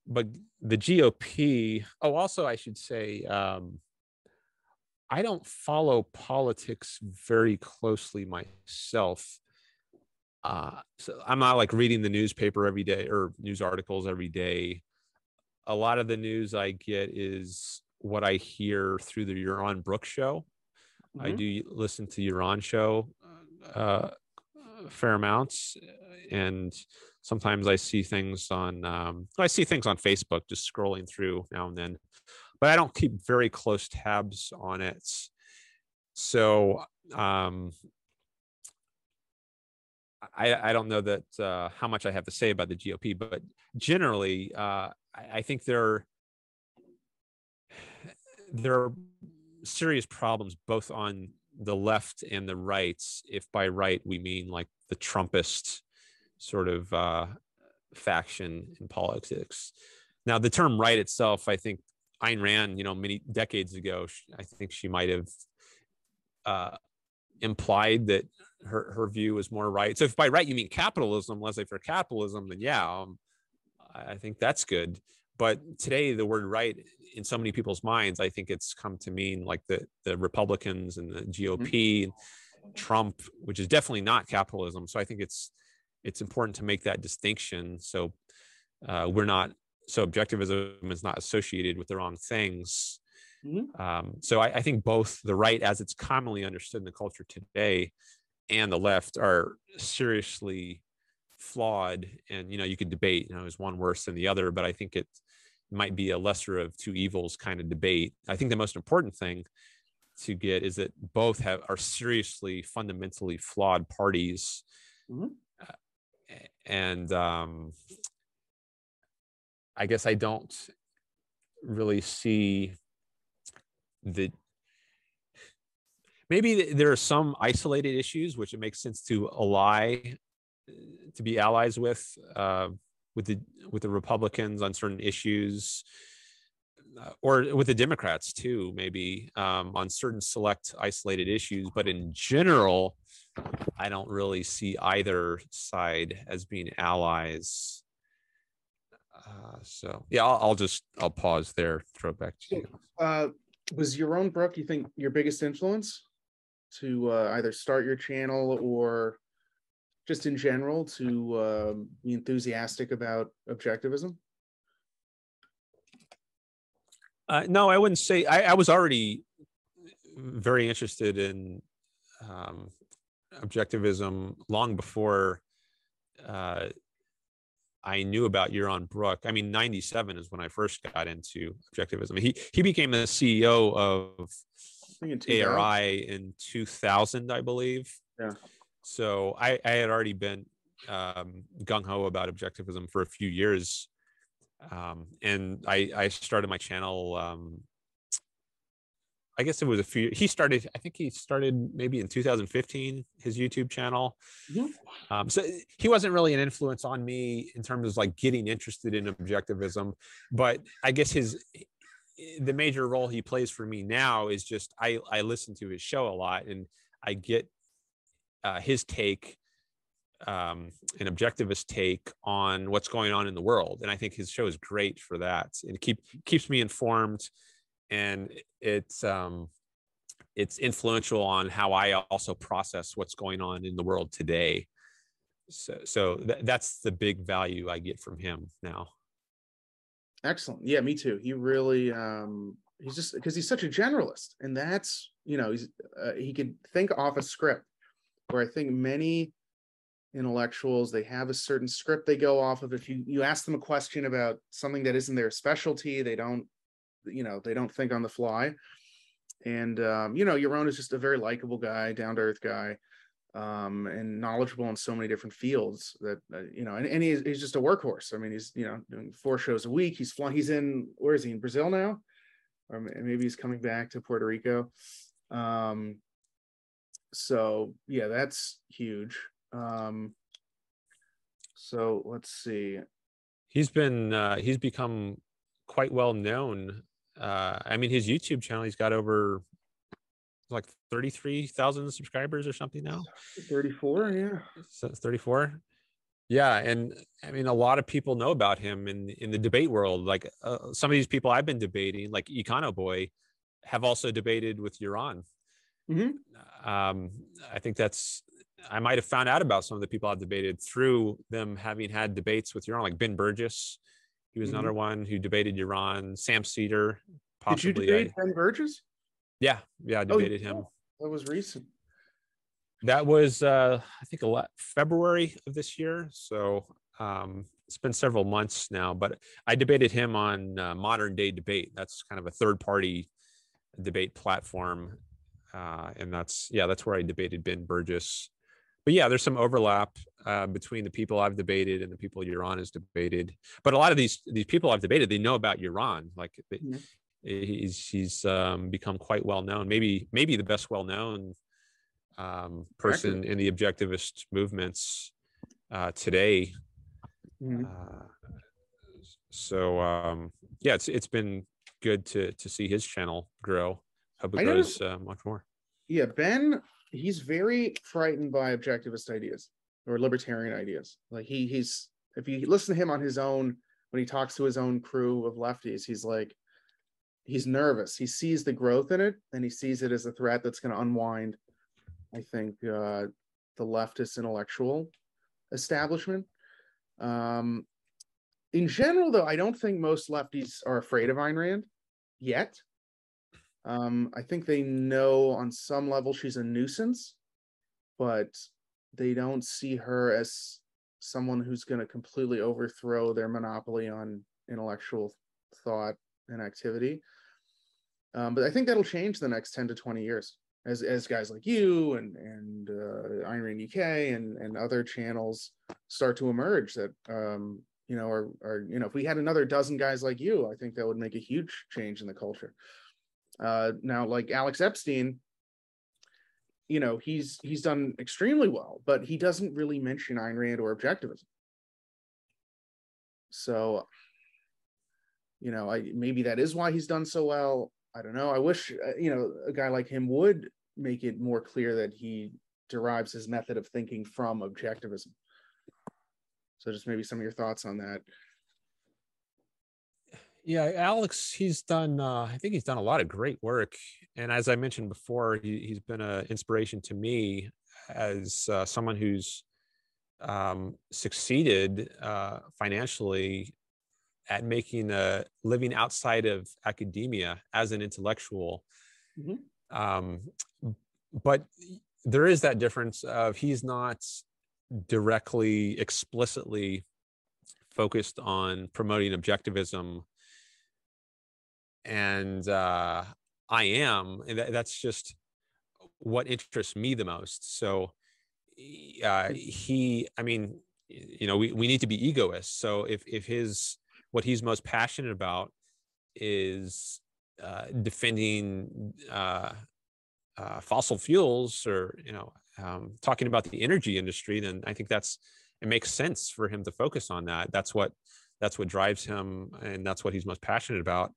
but the GOP. Oh, also I should say um, I don't follow politics very closely myself. Uh, so I'm not like reading the newspaper every day or news articles every day. A lot of the news I get is what I hear through the Yaron Brook's show. Mm-hmm. I do listen to Yaron show uh, fair amounts, and sometimes I see things on um, I see things on Facebook just scrolling through now and then, but I don't keep very close tabs on it. So um, I, I don't know that uh, how much I have to say about the GOP, but generally, uh, I, I think there there are serious problems both on the left and the right. If by right we mean like the Trumpist sort of uh, faction in politics. Now, the term right itself, I think Ayn Rand, you know, many decades ago, I think she might have uh, implied that her, her view was more right. So if by right you mean capitalism, let's say for capitalism, then yeah, um, I think that's good. But today, the word right in so many people's minds, I think it's come to mean like the the Republicans and the GOP, mm-hmm. Trump, which is definitely not capitalism. So I think it's it's important to make that distinction. So uh, we're not so objectivism is not associated with the wrong things. Mm-hmm. Um, so I, I, think both the right, as it's commonly understood in the culture today, and the left are seriously flawed. And you know, you could debate, you know, is one worse than the other? But I think it might be a lesser of two evils kind of debate. I think the most important thing to get is that both have are seriously fundamentally flawed parties. Mm-hmm. Uh, and um, I guess I don't really see the maybe there are some isolated issues which it makes sense to ally to be allies with uh, with the with the Republicans on certain issues, uh, or with the Democrats too, maybe um, on certain select isolated issues. But in general, I don't really see either side as being allies. Uh, so yeah, I'll, I'll, just I'll pause there. Throw it back to you. Uh, was Yaron Brook, you think, your biggest influence to uh, either start your channel or just in general to um, be enthusiastic about objectivism? Uh, no, I wouldn't say. I, I, was already very interested in um, objectivism long before uh, I knew about Yaron Brook. I mean, '97 is when I first got into objectivism. He he became the CEO of in ARI in 2000, I believe. Yeah. So I, I had already been um, gung ho about objectivism for a few years. Um, and I, I started my channel. Um, I guess it was a few. He started. I think he started maybe in 2015. His YouTube channel. Um, so he wasn't really an influence on me in terms of like getting interested in objectivism, but I guess his the major role he plays for me now is just I I listen to his show a lot and I get uh, his take, um, an objectivist take on what's going on in the world, and I think his show is great for that. It keep keeps me informed, and it's um, it's influential on how I also process what's going on in the world today. So, so th- that's the big value I get from him now. Excellent. Yeah, me too. He really, um, he's just because he's such a generalist, and that's you know he's uh, he could think off a script where I think many intellectuals they have a certain script they go off of if you you ask them a question about something that isn't their specialty they don't you know they don't think on the fly and um, you know Yaron is just a very likable guy down to earth guy um, and knowledgeable in so many different fields that uh, you know and, and he's, he's just a workhorse i mean he's you know doing four shows a week he's flying he's in where is he in brazil now or maybe he's coming back to puerto rico um, so yeah, that's huge. Um, so let's see. He's been uh, he's become quite well known. Uh, I mean, his YouTube channel he's got over like thirty three thousand subscribers or something now. Thirty four, yeah. So thirty four. Yeah, and I mean, a lot of people know about him in in the debate world. Like uh, some of these people I've been debating, like Econo Boy, have also debated with Yaron. Mm-hmm. Um, I think that's I might have found out about some of the people I've debated through them having had debates with Yaron, like Ben Burgis. He was mm-hmm. another one who debated Yaron. Sam Seder, possibly. Did you debate I, Ben Burgis? Yeah, yeah, I oh, debated oh, him. That was recent. That was, uh, I think, a lot February of this year. So um, it's been several months now. But I debated him on uh, Modern Day Debate. That's kind of a third-party debate platform, uh, and that's yeah, that's where I debated Ben Burgis. But yeah, there's some overlap uh, between the people I've debated and the people Yaron has debated. But a lot of these these people I've debated, they know about Yaron. Like mm-hmm. he's he's um, become quite well known. Maybe maybe the best well known um, person in the objectivist movements uh, today. Mm-hmm. Uh, so um, yeah, it's it's been good to to see his channel grow. Hope it grows uh, much more. Yeah, Ben, he's very frightened by objectivist ideas or libertarian ideas. Like he he's if you listen to him on his own when he talks to his own crew of lefties, he's like he's nervous. He sees the growth in it and he sees it as a threat that's going to unwind I think uh, the leftist intellectual establishment. Um, in general, though, I don't think most lefties are afraid of Ayn Rand yet. Um, I think they know on some level she's a nuisance, but they don't see her as someone who's going to completely overthrow their monopoly on intellectual thought and activity. Um, but I think that'll change the next 10 to 20 years as as guys like you and and uh, Rand UK and and other channels start to emerge that um, you know are are you know if we had another dozen guys like you, I think that would make a huge change in the culture. Uh, now, like Alex Epstein, you know he's he's done extremely well, but he doesn't really mention Ayn Rand or objectivism. So, you know, I maybe that is why he's done so well. I don't know. I wish uh, you know a guy like him would make it more clear that he derives his method of thinking from objectivism. So just maybe some of your thoughts on that. Yeah, Alex, he's done. Uh, I think he's done a lot of great work, and as I mentioned before, he, has been an inspiration to me as uh, someone who's um, succeeded uh, financially at making a living outside of academia as an intellectual. Mm-hmm. Um, but there is that difference of he's not directly, explicitly focused on promoting objectivism. And uh, I am, and that's just what interests me the most. So uh, he, I mean, you know, we, we need to be egoists. So if, if his, what he's most passionate about is uh, defending uh, uh, fossil fuels or you know um, talking about the energy industry, then I think that's it makes sense for him to focus on that. That's what that's what drives him, and that's what he's most passionate about.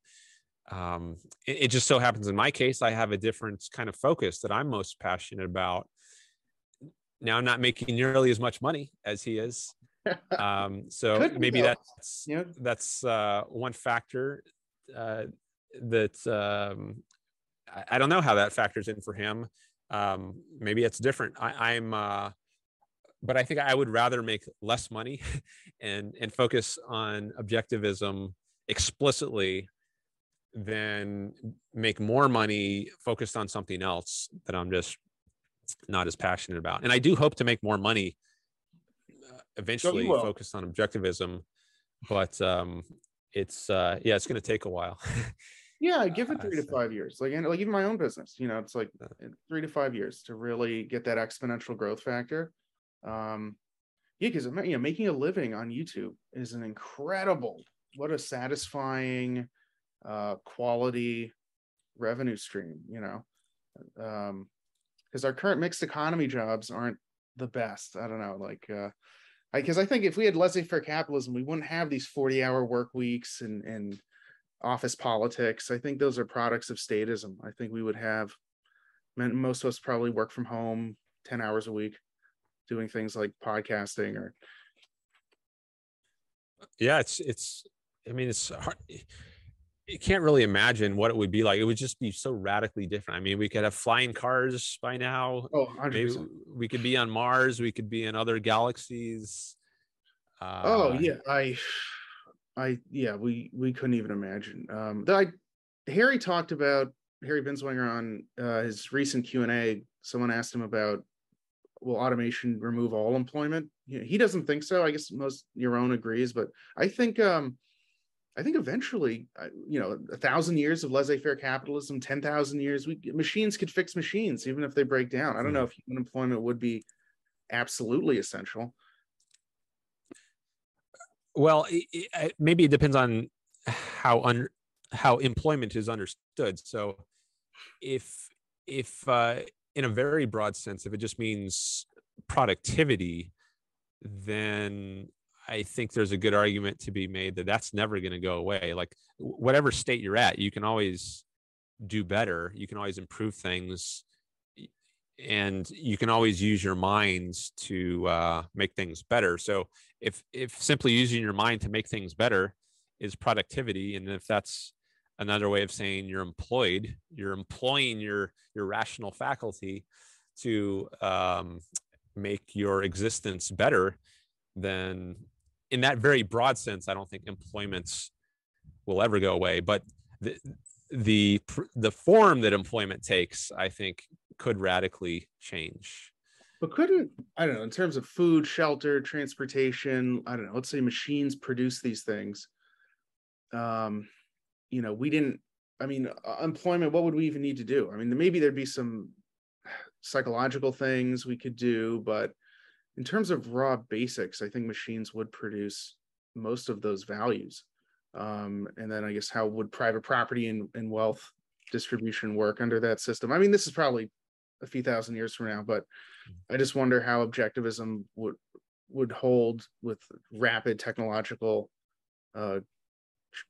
Um, it, it just so happens in my case, I have a different kind of focus that I'm most passionate about. Now I'm not making nearly as much money as he is, um, so maybe that's yeah. that's uh, one factor uh, that um, I, I, don't know how that factors in for him. Um, maybe it's different. I, am uh, but I think I would rather make less money and and focus on objectivism explicitly than make more money focused on something else that I'm just not as passionate about. And I do hope to make more money eventually focused on objectivism, but um, it's uh, yeah, it's going to take a while. yeah, give it three uh, to five years. Like and like even my own business, you know, it's like three to five years to really get that exponential growth factor. Um, yeah, because you know, making a living on YouTube is an incredible, what a satisfying, uh, quality revenue stream. You know, um, because our current mixed economy jobs aren't the best. I don't know, like uh, I because I, think if we had laissez-faire capitalism, we wouldn't have these 40-hour work weeks and and office politics. I think those are products of statism. I think we would have most of us probably work from home 10 hours a week doing things like podcasting or yeah it's it's i mean it's hard you can't really imagine what it would be like. It would just be so radically different. I mean, we could have flying cars by now. Oh, 100%. maybe we could be on Mars. We could be in other galaxies. Uh, oh yeah, I, I yeah, we we couldn't even imagine. Um, I, Harry talked about Harry Binswanger on uh, his recent Q and A, someone asked him about will automation remove all employment? He doesn't think so. I guess most Yaron agrees, but I think um, I think eventually, you know, a thousand years of laissez-faire capitalism, ten thousand years, we machines could fix machines even if they break down. I don't know hmm. if human employment would be absolutely essential. Well, it, it, maybe it depends on how un, how employment is understood. So, if if uh, in a very broad sense, if it just means productivity, then I think there's a good argument to be made that that's never going to go away. Like whatever state you're at, you can always do better. You can always improve things, and you can always use your minds to uh, make things better. So if if simply using your mind to make things better is productivity, and if that's another way of saying you're employed you're employing your your rational faculty to um, make your existence better then in that very broad sense i don't think employments will ever go away but the the the form that employment takes i think could radically change but couldn't i don't know in terms of food shelter transportation i don't know let's say machines produce these things um you know, we didn't, I mean, uh, employment, what would we even need to do? I mean, maybe there'd be some psychological things we could do, but in terms of raw basics, I think machines would produce most of those values. Um, and then I guess how would private property and, and wealth distribution work under that system? I mean, this is probably a few thousand years from now, but I just wonder how objectivism would would hold with rapid technological uh,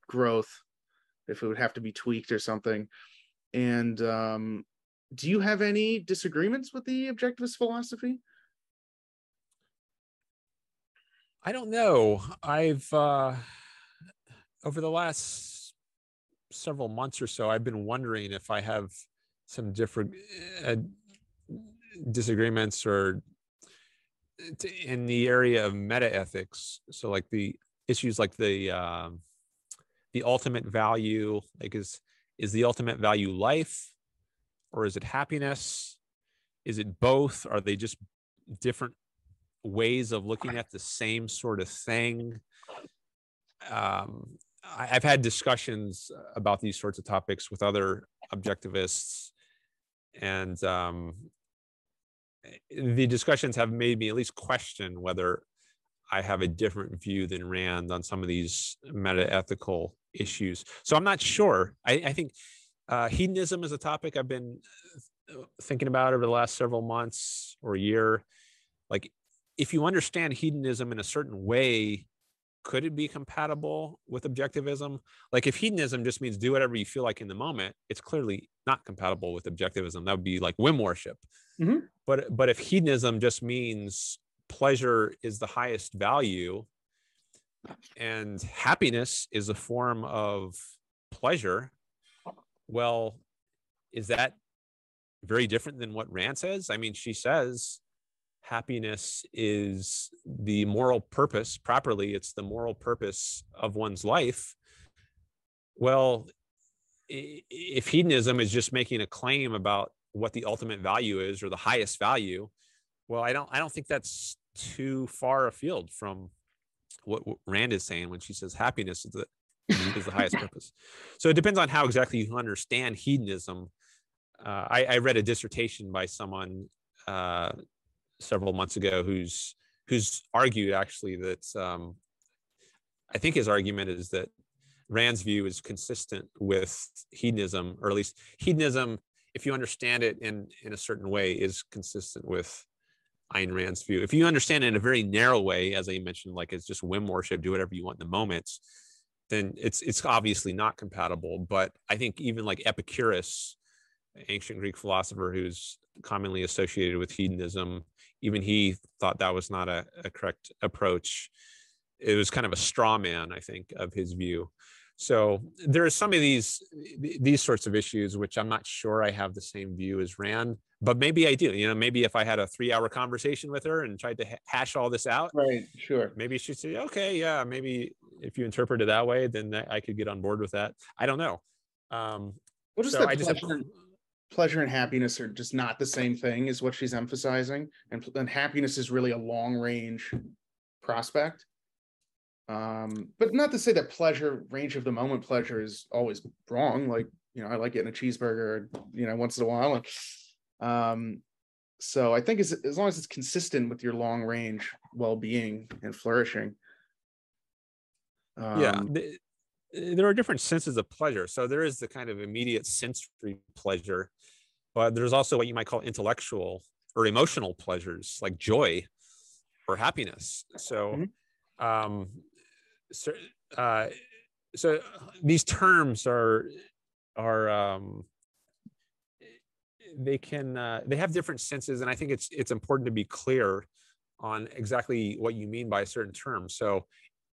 growth if it would have to be tweaked or something. And um, do you have any disagreements with the objectivist philosophy? I don't know. I've uh, over the last several months or so, I've been wondering if I have some different uh, disagreements or in the area of meta ethics. So, like the issues like the uh, the ultimate value like is is the ultimate value life or is it happiness is it both are they just different ways of looking at the same sort of thing um, I, have had discussions about these sorts of topics with other objectivists and um, the discussions have made me at least question whether I have a different view than Rand on some of these meta ethical issues. So I'm not sure. I, I think uh, hedonism is a topic I've been uh, thinking about over the last several months or year. Like, if you understand hedonism in a certain way, could it be compatible with objectivism? Like, if hedonism just means do whatever you feel like in the moment, it's clearly not compatible with objectivism. That would be like whim worship. Mm-hmm. But but if hedonism just means pleasure is the highest value, and happiness is a form of pleasure well is that very different than what rand says i mean she says happiness is the moral purpose properly it's the moral purpose of one's life well if hedonism is just making a claim about what the ultimate value is or the highest value well i don't i don't think that's too far afield from what, what Rand is saying when she says happiness is the is the highest purpose. So it depends on how exactly you understand hedonism. Uh, I, I, read a dissertation by someone uh, several months ago who's who's argued actually that um, I think his argument is that Rand's view is consistent with hedonism, or at least hedonism, if you understand it in in a certain way, is consistent with Ayn Rand's view. If you understand it in a very narrow way, as I mentioned, like it's just whim worship, do whatever you want in the moment, then it's it's obviously not compatible. But I think even like Epicurus, ancient Greek philosopher who's commonly associated with hedonism, even he thought that was not a, a correct approach. It was kind of a straw man, I think, of his view. So there are some of these these sorts of issues which I'm not sure I have the same view as Rand but maybe I do. You know, maybe if I had a three-hour conversation with her and tried to hash all this out, right? Sure. Maybe she'd say, "Okay, yeah, maybe if you interpret it that way, then I could get on board with that." I don't know. Um, Well, just So that I have- pleasure, and happiness are just not the same thing, is what she's emphasizing. And, and happiness is really a long range prospect. Um, but not to say that pleasure, range of the moment pleasure is always wrong. Like, you know, I like getting a cheeseburger, you know, once in a while. And, um, so I think as, as long as it's consistent with your long range well being and flourishing. yeah um, th- there are different senses of pleasure. So there is the kind of immediate sensory pleasure but there's also what you might call intellectual or emotional pleasures like joy or happiness. So um so, uh, so these terms are are um they can uh, they have different senses and i think it's it's important to be clear on exactly what you mean by a certain term. So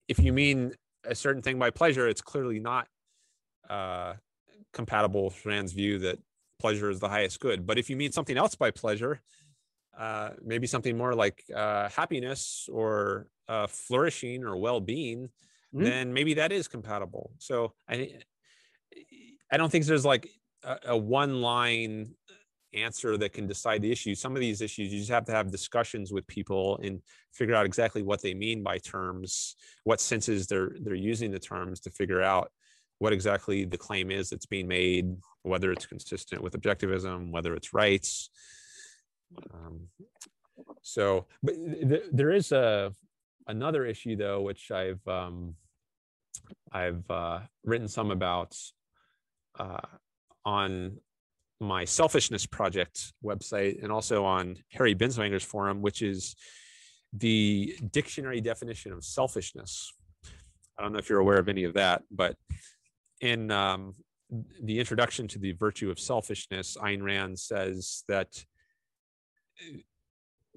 if you mean a certain thing by pleasure, it's clearly not uh, compatible with Rand's view that pleasure is the highest good. But if you mean something else by pleasure, uh, maybe something more like uh, happiness or uh, flourishing or well-being, Mhm. then maybe that is compatible. So I, I don't think there's like a, a one-line answer that can decide the issue. Some of these issues you just have to have discussions with people and figure out exactly what they mean by terms, what senses they're they're using the terms to figure out what exactly the claim is that's being made, whether it's consistent with objectivism, whether it's rights. Um, so, but th- there is a another issue though, which I've um, I've uh, written some about uh, on my selfishness project website and also on Harry Binswanger's forum, which is the dictionary definition of selfishness. I don't know if you're aware of any of that, but in um, the introduction to the virtue of selfishness, Ayn Rand says that,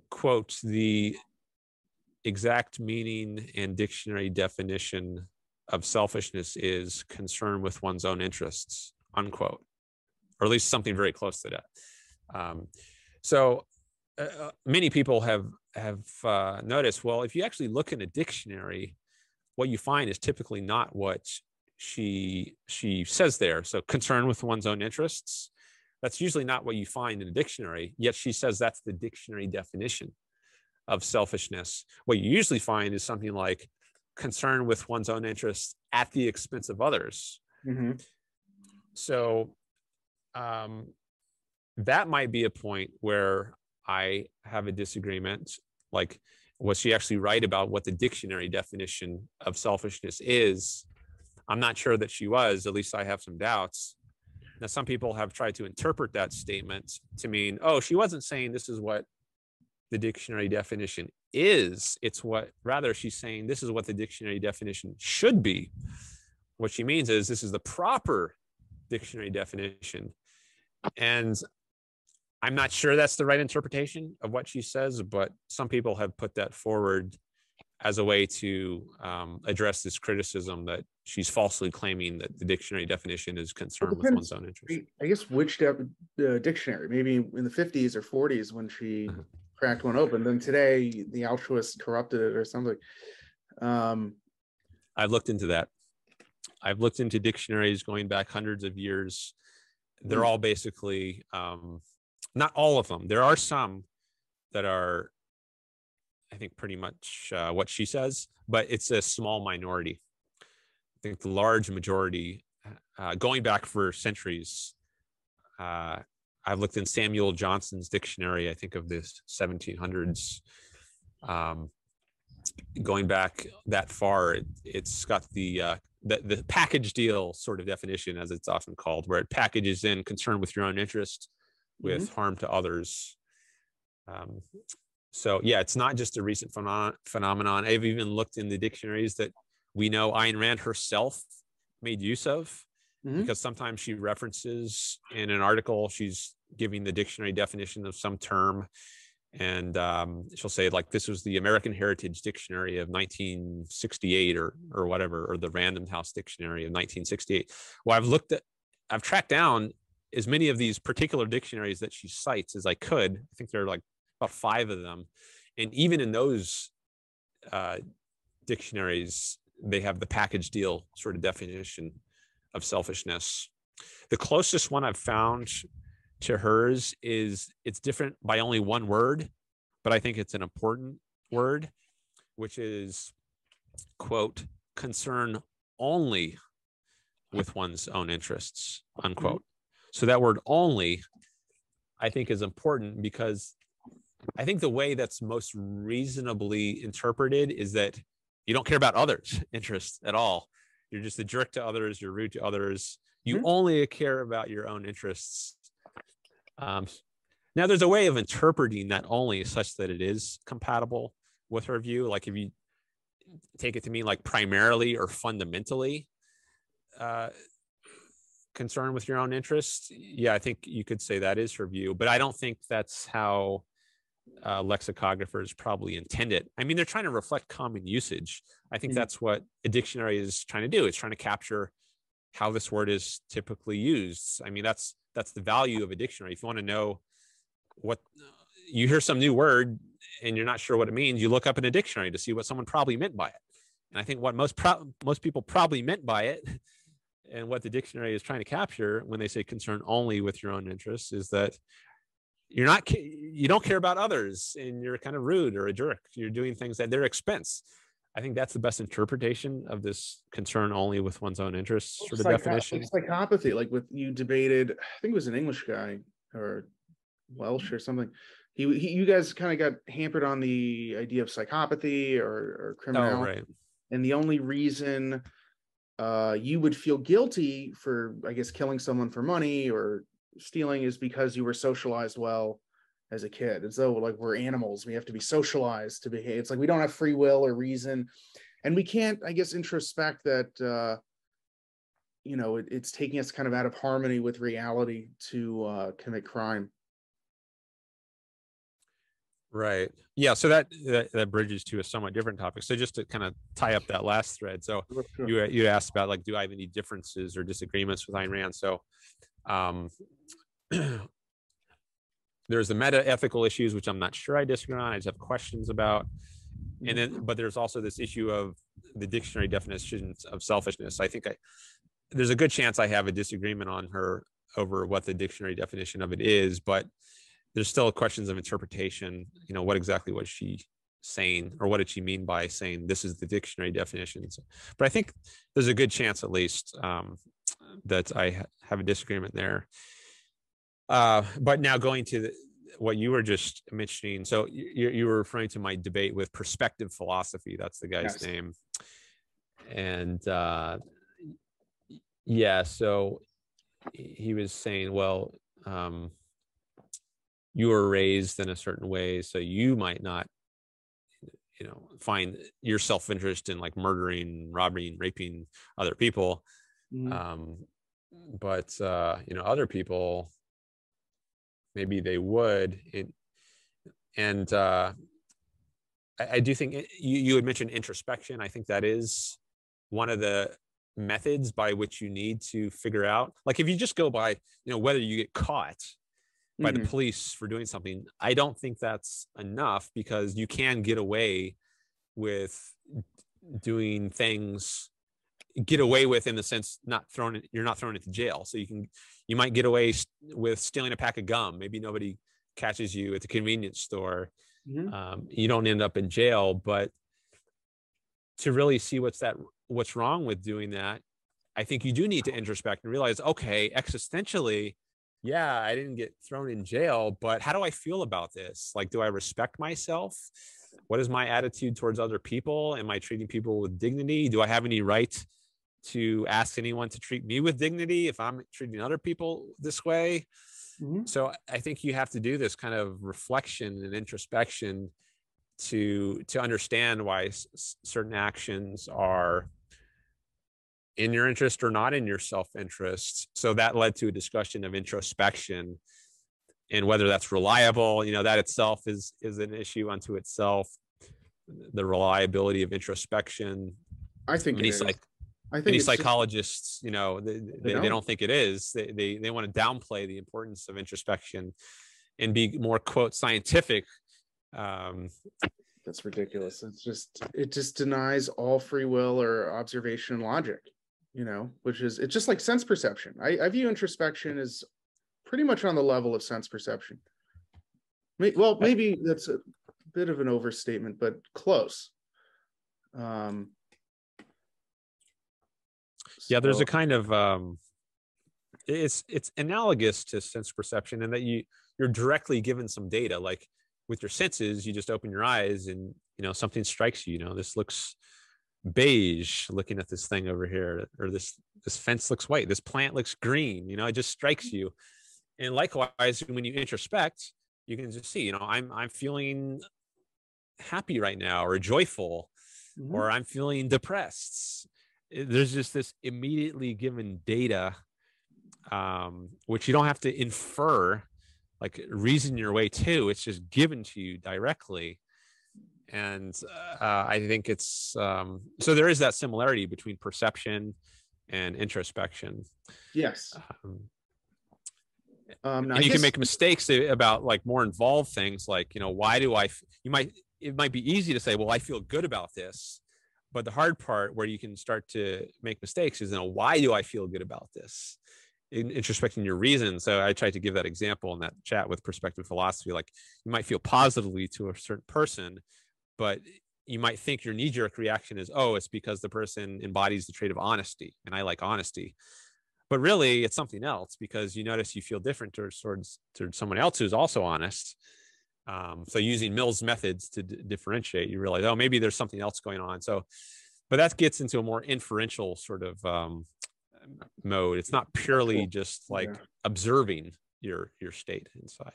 quote, the exact meaning and dictionary definition of selfishness is concern with one's own interests, unquote or at least something very close to that. Um, so uh, many people have have uh, noticed. Well, if you actually look in a dictionary, what you find is typically not what she she says there. So concern with one's own interests. That's usually not what you find in a dictionary. Yet she says that's the dictionary definition of selfishness. What you usually find is something like concern with one's own interests at the expense of others. mhm. So um, that might be a point where I have a disagreement. Like, was she actually right about what the dictionary definition of selfishness is? I'm not sure that she was. At least I have some doubts. Now, some people have tried to interpret that statement to mean, oh, she wasn't saying this is what the dictionary definition is. It's what, rather, she's saying this is what the dictionary definition should be. What she means is this is the proper dictionary definition. And I'm not sure that's the right interpretation of what she says, but some people have put that forward as a way to um, address this criticism that she's falsely claiming that the dictionary definition is concerned with one's own interest. I- guess which de- uh, dictionary, maybe in the fifties or forties when she Mhm. cracked one open. Then today the altruist corrupted it or something. Um, I've looked into that. I've looked into dictionaries going back hundreds of years. They're Hmm. all basically, um, not all of them. There are some that are, I think, pretty much uh, what she says, but it's a small minority. I think the large majority, uh, going back for centuries, uh, I've looked in Samuel Johnson's dictionary, I think of this 1700s. Um, going back that far, it, it's got the, uh, the the package deal sort of definition, as it's often called, where it packages in concern with your own interest with harm to others. Um, so yeah, it's not just a recent phenom- phenomenon. I've even looked in the dictionaries that we know Ayn Rand herself made use of Mhm. because sometimes she references in an article she's giving the dictionary definition of some term and um, she'll say like this was the american heritage dictionary of 1968 or or whatever or the random house dictionary of 1968 well i've looked at i've tracked down as many of these particular dictionaries that she cites as i could. I think there are like about five of them. And even in those uh, dictionaries they have the package deal sort of definition of selfishness. The closest one I've found to hers is it's different by only one word, but I think it's an important word, which is quote concern only with one's own interests unquote. So that word only I think is important because I think the way that's most reasonably interpreted is that you don't care about others' interests at all. You're just a jerk to others. You're rude to others. You mm-hmm. only care about your own interests. Um, now, there's a way of interpreting that only such that it is compatible with her view. Like if you take it to mean like primarily or fundamentally uh, concerned with your own interests, yeah, I think you could say that is her view. But I don't think that's how uh, lexicographers probably intend it. I mean, they're trying to reflect common usage. I think mm-hmm. that's what a dictionary is trying to do. It's trying to capture how this word is typically used. I mean, that's that's the value of a dictionary. If you want to know what you hear some new word and you're not sure what it means, you look up in a dictionary to see what someone probably meant by it. And I think what most pro- most people probably meant by it and what the dictionary is trying to capture when they say concern only with your own interests is that you're not you don't care about others and you're kind of rude or a jerk you're doing things at their expense i think that's the best interpretation of this concern only with one's own interests sort of Psycho- definition. psychopathy like with you debated i think it was an english guy or welsh or something. He, he you guys kind of got hampered on the idea of psychopathy or, or criminal. Oh, right. and the only reason uh, you would feel guilty for i guess killing someone for money or stealing is because you were socialized well as a kid. As though like we're animals. We have to be socialized to behave. It's like we don't have free will or reason. And we can't i guess introspect that uh you know it, it's taking us kind of out of harmony with reality to uh commit crime. Right. Yeah so that, that that bridges to a somewhat different topic. So just to kind of tie up that last thread so sure. you you asked about like do i have any differences or disagreements with Ayn Rand? So um, there's the meta ethical issues, which I'm not sure I disagree on. I just have questions about. And then, but there's also this issue of the dictionary definitions of selfishness. I think I, there's a good chance I have a disagreement on her over what the dictionary definition of it is, but there's still questions of interpretation. You know, what exactly was she saying, or what did she mean by saying this is the dictionary definitions? But I think there's a good chance, at least, um, that I have a disagreement there. Uh, but now going to the, what you were just mentioning, so you, you were referring to my debate with perspective philosophy. That's the guy's yes. name, and uh, yeah, so he was saying, well, um, you were raised in a certain way, so you might not you know find your self-interest in like murdering robbing raping other people mm-hmm. um but uh, you know other people maybe they would it, and uh, I, I, do think it, you, you had mentioned introspection i think that is one of the methods by which you need to figure out like if you just go by you know whether you get caught by mm-hmm. the police for doing something i don't think that's enough because you can get away with doing things get away with in the sense not thrown you're not thrown into jail. So you can you might get away with stealing a pack of gum. Maybe nobody catches you at the convenience store. Mm-hmm. um, you don't end up in jail. But to really see what's that what's wrong with doing that i think you do need to introspect and realize okay existentially yeah i didn't get thrown in jail but how do i feel about this? Like do i respect myself? What is my attitude towards other people? Am i treating people with dignity? Do i have any right to ask anyone to treat me with dignity if I'm treating other people this way. Mm-hmm. So I think you have to do this kind of reflection and introspection to to understand why s- certain actions are in your interest or not in your self-interest. So that led to a discussion of introspection and whether that's reliable. You know that itself is is an issue unto itself. The reliability of introspection. I think many psych- I think many psychologists, just, you know, they, they, don't. they, don't. think it is. They, they, they want to downplay the importance of introspection and be more quote scientific. Um, That's ridiculous. It's just it just denies all free will or observation and logic. you know, which is it's just like sense perception. I, I view introspection as pretty much on the level of sense perception. Well, maybe that's a bit of an overstatement, but close. Um, yeah, there's a kind of um, it's it's analogous to sense perception in that you you're directly given some data. Like with your senses, you just open your eyes and you know something strikes you. You know, this looks beige looking at this thing over here or this this fence looks white this plant looks green you know it just strikes you and likewise when you introspect you can just see you know i'm i'm feeling happy right now or joyful mm-hmm. or i'm feeling depressed there's just this immediately given data um, which you don't have to infer like reason your way to it's just given to you directly. And uh, i think it's um, so there is that similarity between perception and introspection. Yes. Um, um, and you guess... can make mistakes about like more involved things like you know why do I? you might it might be easy to say well i feel good about this but the hard part where you can start to make mistakes is you know why do i feel good about this? In, introspecting your reason. So i tried to give that example in that chat with perspective philosophy like you might feel positively to a certain person but you might think your knee-jerk reaction is oh it's because the person embodies the trait of honesty and i like honesty. But really it's something else because you notice you feel different towards towards, towards someone else who's also honest um, so using Mill's methods to d- differentiate you realize oh maybe there's something else going on. So but that gets into a more inferential sort of um, mode. It's not purely cool. just like yeah. observing your your state inside.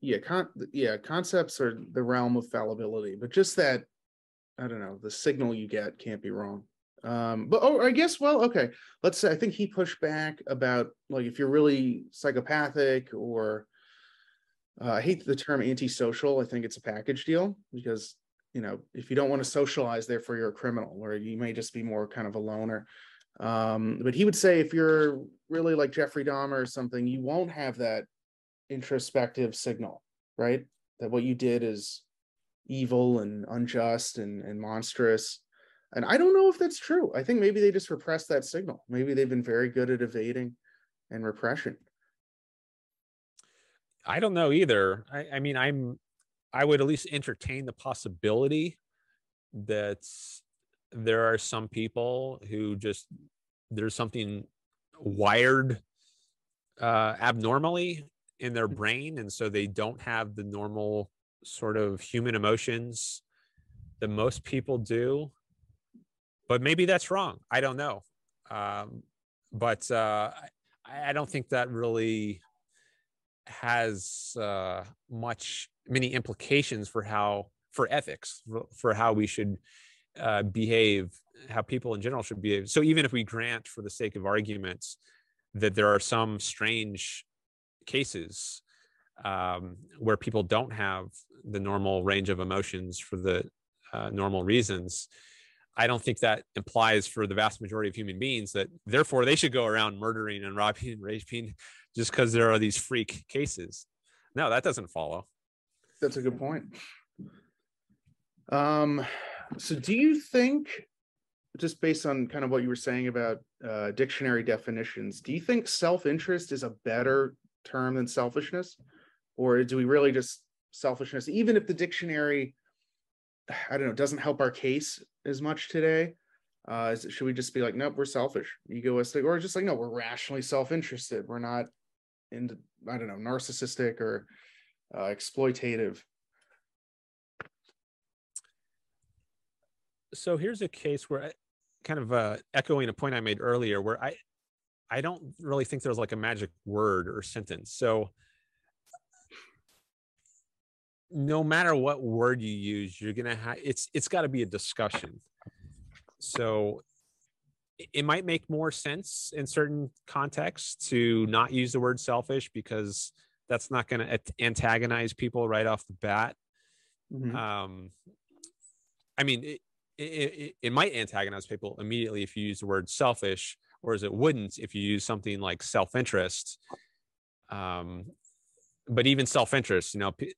Yeah con- yeah concepts are the realm of fallibility but just that i don't know the signal you get can't be wrong. Um but oh i guess well okay. Let's say i think he pushed back about like if you're really psychopathic or uh, i hate the term antisocial i think it's a package deal because you know if you don't want to socialize therefore you're a criminal or you may just be more kind of a loner um but he would say if you're really like jeffrey dahmer or something you won't have that introspective signal, right? That what you did is evil and unjust and, and monstrous. And I don't know if that's true. I think maybe they just repressed that signal. Maybe they've been very good at evading and repression. I don't know either. I, I mean, I'm I would at least entertain the possibility that there are some people who just there's something wired uh, abnormally in their brain and so they don't have the normal sort of human emotions that most people do. But maybe that's wrong. I don't know. Um, but uh, I, I, don't think that really has uh, much many implications for how for ethics for how we should uh, behave how people in general should behave. So even if we grant for the sake of arguments that there are some strange cases um, where people don't have the normal range of emotions for the uh, normal reasons i don't think that implies for the vast majority of human beings that therefore they should go around murdering and robbing and raping just because there are these freak cases no that doesn't follow that's a good point um so do you think just based on kind of what you were saying about uh, dictionary definitions do you think self-interest is a better term than selfishness? Or do we really just selfishness, even if the dictionary, I don't know, doesn't help our case as much today? Uh, should we just be like, nope, we're selfish, egoistic, or just like, no, we're rationally self-interested. We're not in, I don't know, narcissistic or uh, exploitative. So here's a case where, I, kind of uh, echoing a point I made earlier, where I I don't really think there's like a magic word or sentence. So no matter what word you use, you're gonna have it's it's got to be a discussion. So it might make more sense in certain contexts to not use the word selfish because that's not going to antagonize people right off the bat. Mm-hmm. Um, I mean, it, it, it, might antagonize people immediately if you use the word selfish whereas it wouldn't if you use something like self-interest um, but even self-interest you know p-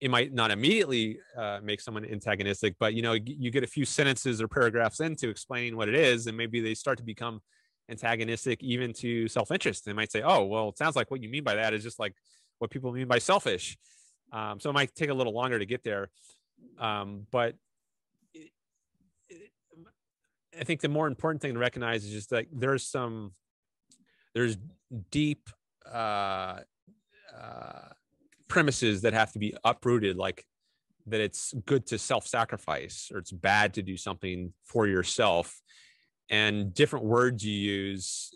it might not immediately uh, make someone antagonistic, but you know, you get a few sentences or paragraphs into explaining what it is, and maybe they start to become antagonistic even to self-interest. They might say, "Oh, well, it sounds like what you mean by that is just like what people mean by selfish." Um, so it might take a little longer to get there, um, but I think the more important thing to recognize is just that there's some there's deep uh, uh, premises that have to be uprooted, like that it's good to self-sacrifice or it's bad to do something for yourself. And different words you use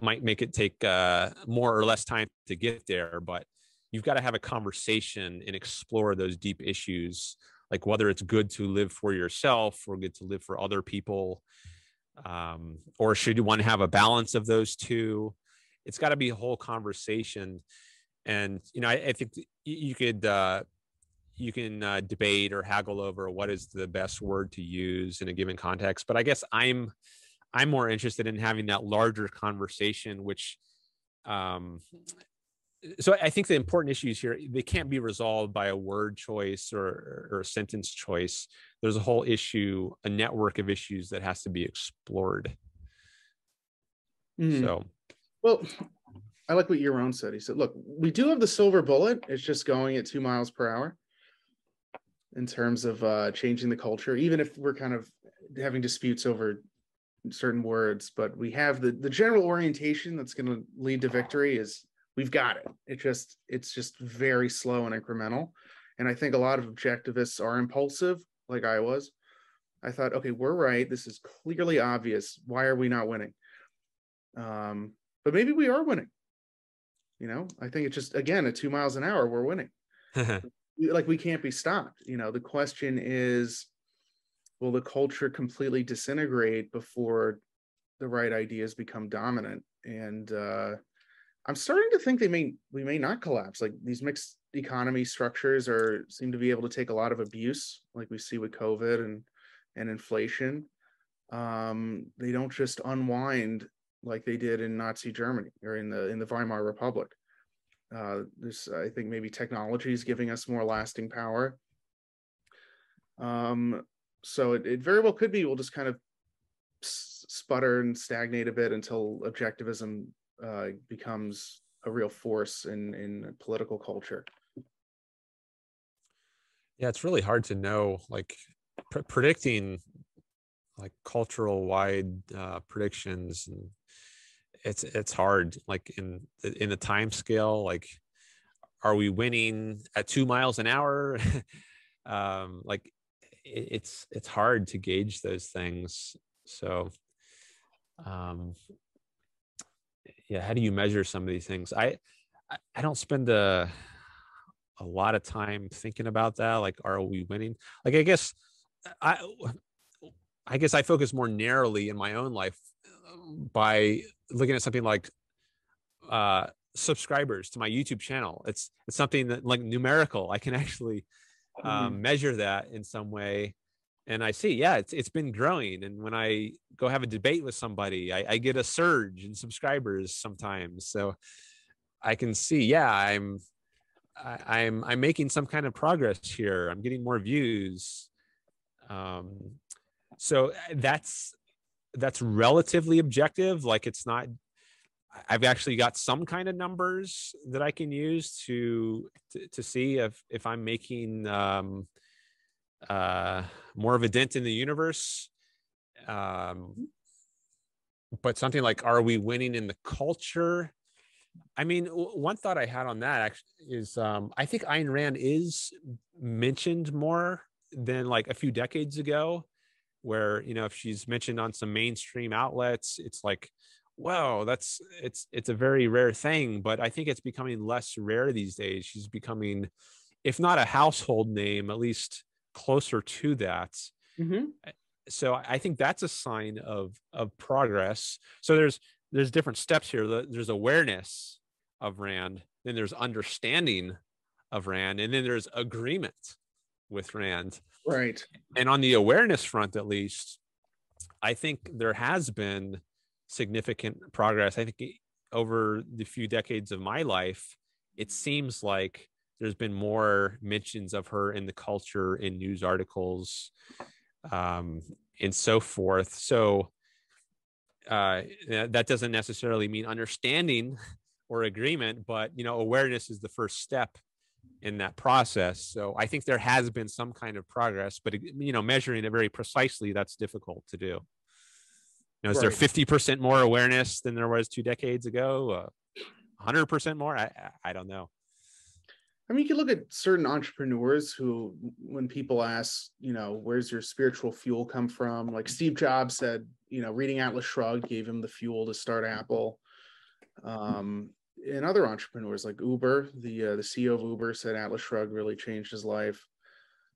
might make it take uh, more or less time to get there but you've got to have a conversation and explore those deep issues like whether it's good to live for yourself or good to live for other people um, or should you want to have a balance of those two? It's got to be a whole conversation and you know i, I think you could uh, you can uh, debate or haggle over what is the best word to use in a given context but i guess i'm i'm more interested in having that larger conversation which um so i think the important issues here they can't be resolved by a word choice or or a sentence choice there's a whole issue a network of issues that has to be explored mm. so well I like what Yaron said. He said, "Look, we do have the silver bullet. It's just going at two miles per hour in terms of uh, changing the culture, even if we're kind of having disputes over certain words. But we have the the general orientation that's going to lead to victory. Is we've got it. It just it's just very slow and incremental. And I think a lot of objectivists are impulsive, like I was. I thought, okay, we're right. This is clearly obvious. Why are we not winning? Um, but maybe we are winning you know, I think it's just again at two miles an hour, we're winning. like we can't be stopped. You know, the question is, will the culture completely disintegrate before the right ideas become dominant? And uh, I'm starting to think they may we may not collapse. Like these mixed economy structures are seem to be able to take a lot of abuse, like we see with COVID and and inflation. Um, they don't just unwind like they did in Nazi Germany or in the in the Weimar Republic. Uh, I think, maybe technology is giving us more lasting power. Um, so it, it very well could be we'll just kind of sputter and stagnate a bit until objectivism uh, becomes a real force in in political culture. Yeah, it's really hard to know. Like pr- predicting like cultural wide uh, predictions and it's it's hard like in in the time scale like are we winning at two miles an hour? Um like it, it's it's hard to gauge those things. So um yeah how do you measure some of these things? I i don't spend a a lot of time thinking about that like are we winning? Like i guess i i guess i focus more narrowly in my own life by looking at something like uh, subscribers to my YouTube channel. It's it's something that like numerical. I can actually um, mm-hmm. measure that in some way, and I see, yeah, it's it's been growing. And when I go have a debate with somebody, I, I get a surge in subscribers sometimes. So I can see, yeah, I'm I, I'm I'm making some kind of progress here. I'm getting more views. Um, so that's that's relatively objective like it's not i've actually got some kind of numbers that i can use to to, to see if if i'm making um uh more of a dent in the universe. Um but something like are we winning in the culture? I mean one thought i had on that actually is um i think Ayn Rand is mentioned more than like a few decades ago where you know if she's mentioned on some mainstream outlets it's like wow that's it's it's a very rare thing but i think it's becoming less rare these days. She's becoming if not a household name at least closer to that. Mm-hmm. Eh, so i think that's a sign of of progress. So there's there's different steps here. There's awareness of rand then there's understanding of rand and then there's agreement with rand Right. And on the awareness front, at least, I think there has been significant progress. I think over the few decades of my life, it seems like there's been more mentions of her in the culture in news articles um, and so forth so uh, that doesn't necessarily mean understanding or agreement but you know awareness is the first step in that process so i think there has been some kind of progress but you know measuring it very precisely that's difficult to do you know is right. there 50% more awareness than there was two decades ago uh, 100% more I, I don't know I mean, you can look at certain entrepreneurs who, when people ask, you know, where's your spiritual fuel come from? Like Steve Jobs said, you know, reading Atlas Shrugged gave him the fuel to start Apple. Um, and other entrepreneurs like Uber, the uh, the CEO of Uber said Atlas Shrugged really changed his life.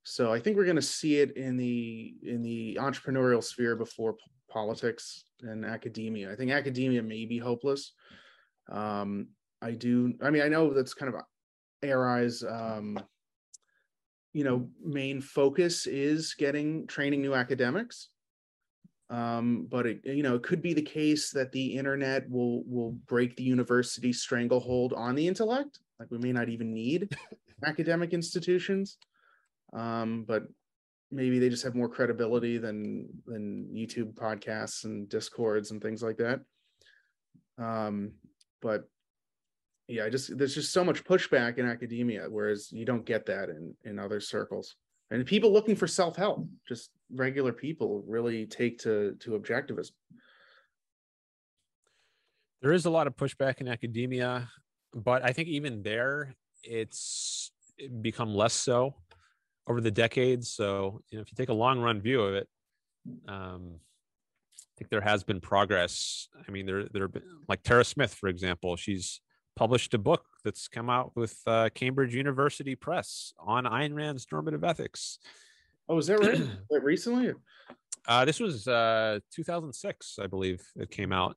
So I think we're going to see it in the in the entrepreneurial sphere before politics and academia. I think academia may be hopeless. Um, I do. I mean, I know that's kind of ARI's um, you know main focus is getting training new academics um, but it you know it could be the case that the internet will will break the university stranglehold on the intellect like we may not even need academic institutions um, but maybe they just have more credibility than than youtube podcasts and discords and things like that um, but yeah, I just there's just so much pushback in academia, whereas you don't get that in in other circles. And people looking for self help, just regular people, really take to to objectivism. There is a lot of pushback in academia, but I think even there, it's become less so over the decades. So you know, if you take a long run view of it, um, I think there has been progress. I mean, there there been like Tara Smith, for example. She's published a book that's come out with uh, Cambridge University Press on Ayn Rand's normative ethics. Oh, is that right? that recently? Uh, this was uh, 2006, I believe it came out.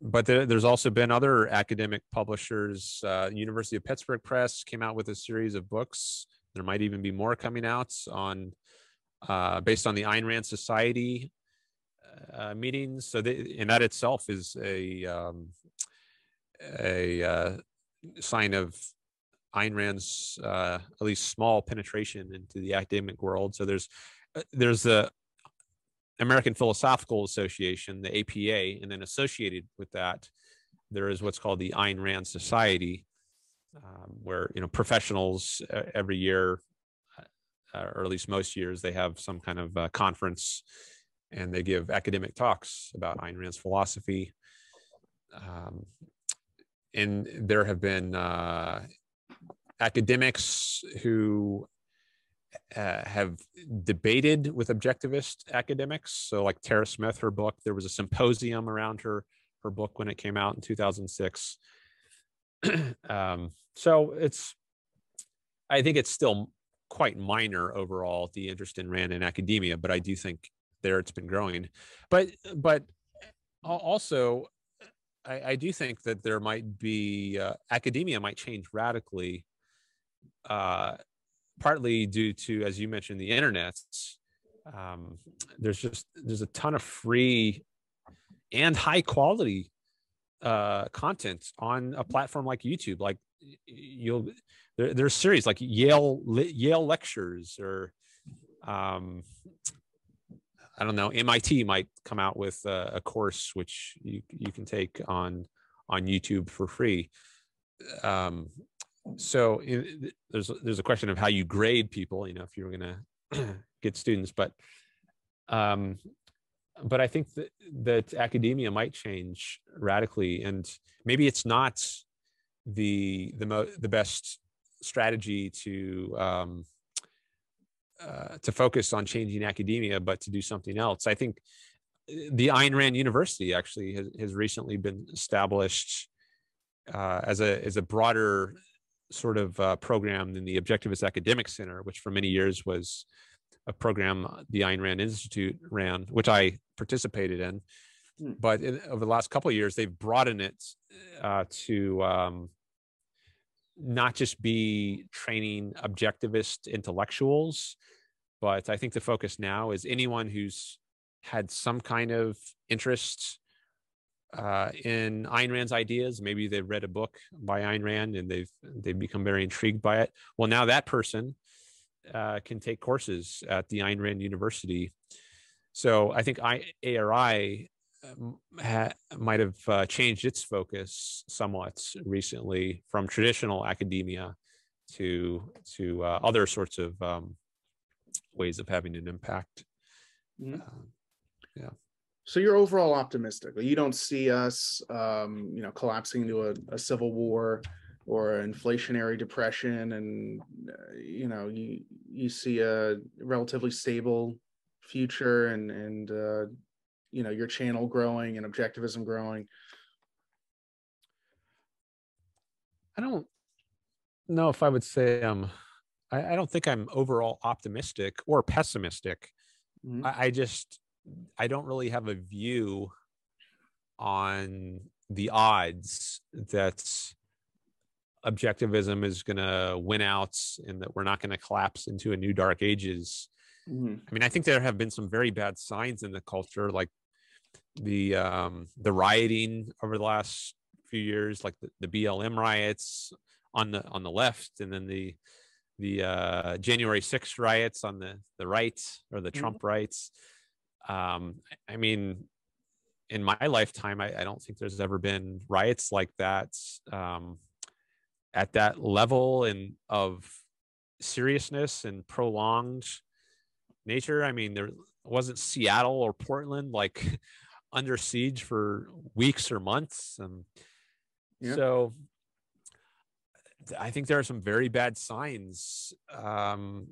But there, there's also been other academic publishers. Uh, University of Pittsburgh Press came out with a series of books. There might even be more coming out on uh, based on the Ayn Rand Society uh, meetings. So, they, and that itself is a um, a uh, sign of Ayn Rand's uh, at least small penetration into the academic world. So there's uh, there's the American Philosophical Association, the APA, and then associated with that, there is what's called the Ayn Rand Society, um, where you know professionals uh, every year, uh, or at least most years, they have some kind of uh, conference, and they give academic talks about Ayn Rand's philosophy. Um, and there have been uh, academics who uh, have debated with objectivist academics. So, like Tara Smith, her book, there was a symposium around her her book when it came out in 2006. um, so it's, I think it's still quite minor overall the interest in Rand in academia, but I do think there it's been growing. But but also I, I do think that there might be uh, academia might change radically, uh, partly due to, as you mentioned, the internet. Um, there's just there's a ton of free and high quality uh, content on a platform like YouTube. Like you'll there, there's series like Yale Yale lectures or um, I don't know. MIT might come out with a, a, course which you you can take on on YouTube for free. Um, so in, there's there's a question of how you grade people. You know, if you were going to get students, but um, but I think that that academia might change radically, and maybe it's not the the mo- the best strategy to um, uh, to focus on changing academia, but to do something else. I think uh, the Ayn Rand University actually has, has recently been established uh, as a as a broader sort of uh, program than the Objectivist Academic Center, which for many years was a program the Ayn Rand Institute ran, which I participated in. Hmm. But in, over the last couple of years, they've broadened it uh, to um, not just be training objectivist intellectuals, but I think the focus now is anyone who's had some kind of interest uh, in Ayn Rand's ideas. Maybe they've read a book by Ayn Rand and they've they've become very intrigued by it. Well, now that person uh, can take courses at the Ayn Rand University. So I think I, ARI ha, might have uh, changed its focus somewhat recently from traditional academia to to uh, other sorts of um, ways of having an impact. Mm-hmm. Uh, yeah. So you're overall optimistic. You don't see us, um, you know, collapsing into a, a civil war or an inflationary depression, and uh, you know, you you see a relatively stable future, and and uh, you know, your channel growing and objectivism growing. I don't know if I would say I'm. I, I don't think I'm overall optimistic or pessimistic. Mm-hmm. I, I just I don't really have a view on the odds that objectivism is going to win out and that we're not going to collapse into a new dark ages. Mm-hmm. I mean, I think there have been some very bad signs in the culture, like the um, the rioting over the last few years, like the, the BLM riots on the on the left, and then the the uh, January 6th riots on the the right or the mm-hmm. Trump rights. Um, I mean, in my lifetime, I, I, don't think there's ever been riots like that um, at that level and of seriousness and prolonged nature. I mean, there wasn't Seattle or Portland like under siege for weeks or months. And yeah. so I think there are some very bad signs. Um,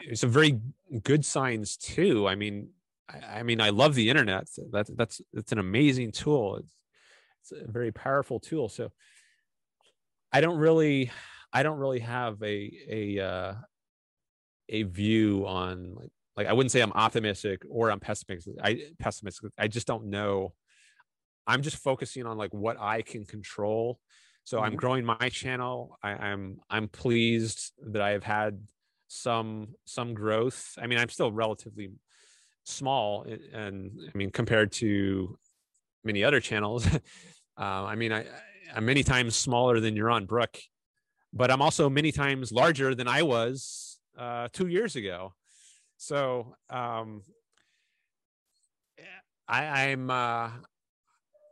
it's a very good signs too. I mean, I, I, mean, I love the internet. That's that's it's an amazing tool. It's, it's a very powerful tool. So I don't really, I don't really have a a uh, a view on like like I wouldn't say I'm optimistic or I'm pessimistic. I pessimistic. I just don't know. I'm just focusing on like what I can control. So mm-hmm. I'm growing my channel. I, I'm I'm pleased that I have had some some growth. I mean, I'm still relatively small, and I mean compared to many other channels. uh, I mean, I, I'm many times smaller than Yaron Brook, but I'm also many times larger than I was uh, two years ago. So um, I, I'm, uh,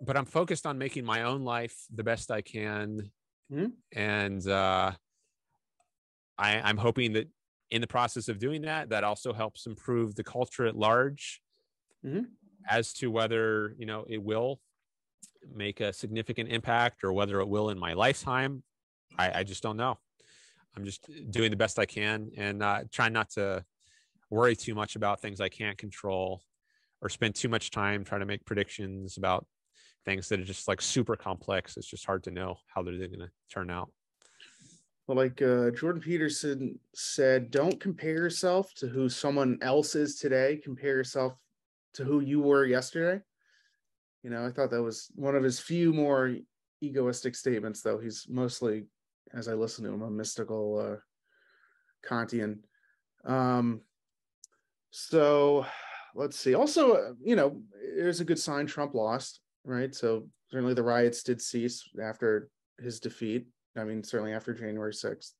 but I'm focused on making my own life the best I can, mm-hmm. and uh, I, I'm hoping that in the process of doing that that also helps improve the culture at large mm-hmm. as to whether you know it will make a significant impact or whether it will in my lifetime i, I just don't know i'm just doing the best i can and uh, trying not to worry too much about things i can't control or spend too much time trying to make predictions about things that are just like super complex it's just hard to know how they're going to turn out well, like uh, Jordan Peterson said, don't compare yourself to who someone else is today. Compare yourself to who you were yesterday. You know, I thought that was one of his few more egoistic statements, though. He's mostly, as I listen to him, a mystical uh, Kantian. Um, so let's see. Also, you know, there's a good sign Trump lost, right? So certainly the riots did cease after his defeat. I mean, certainly after January 6th.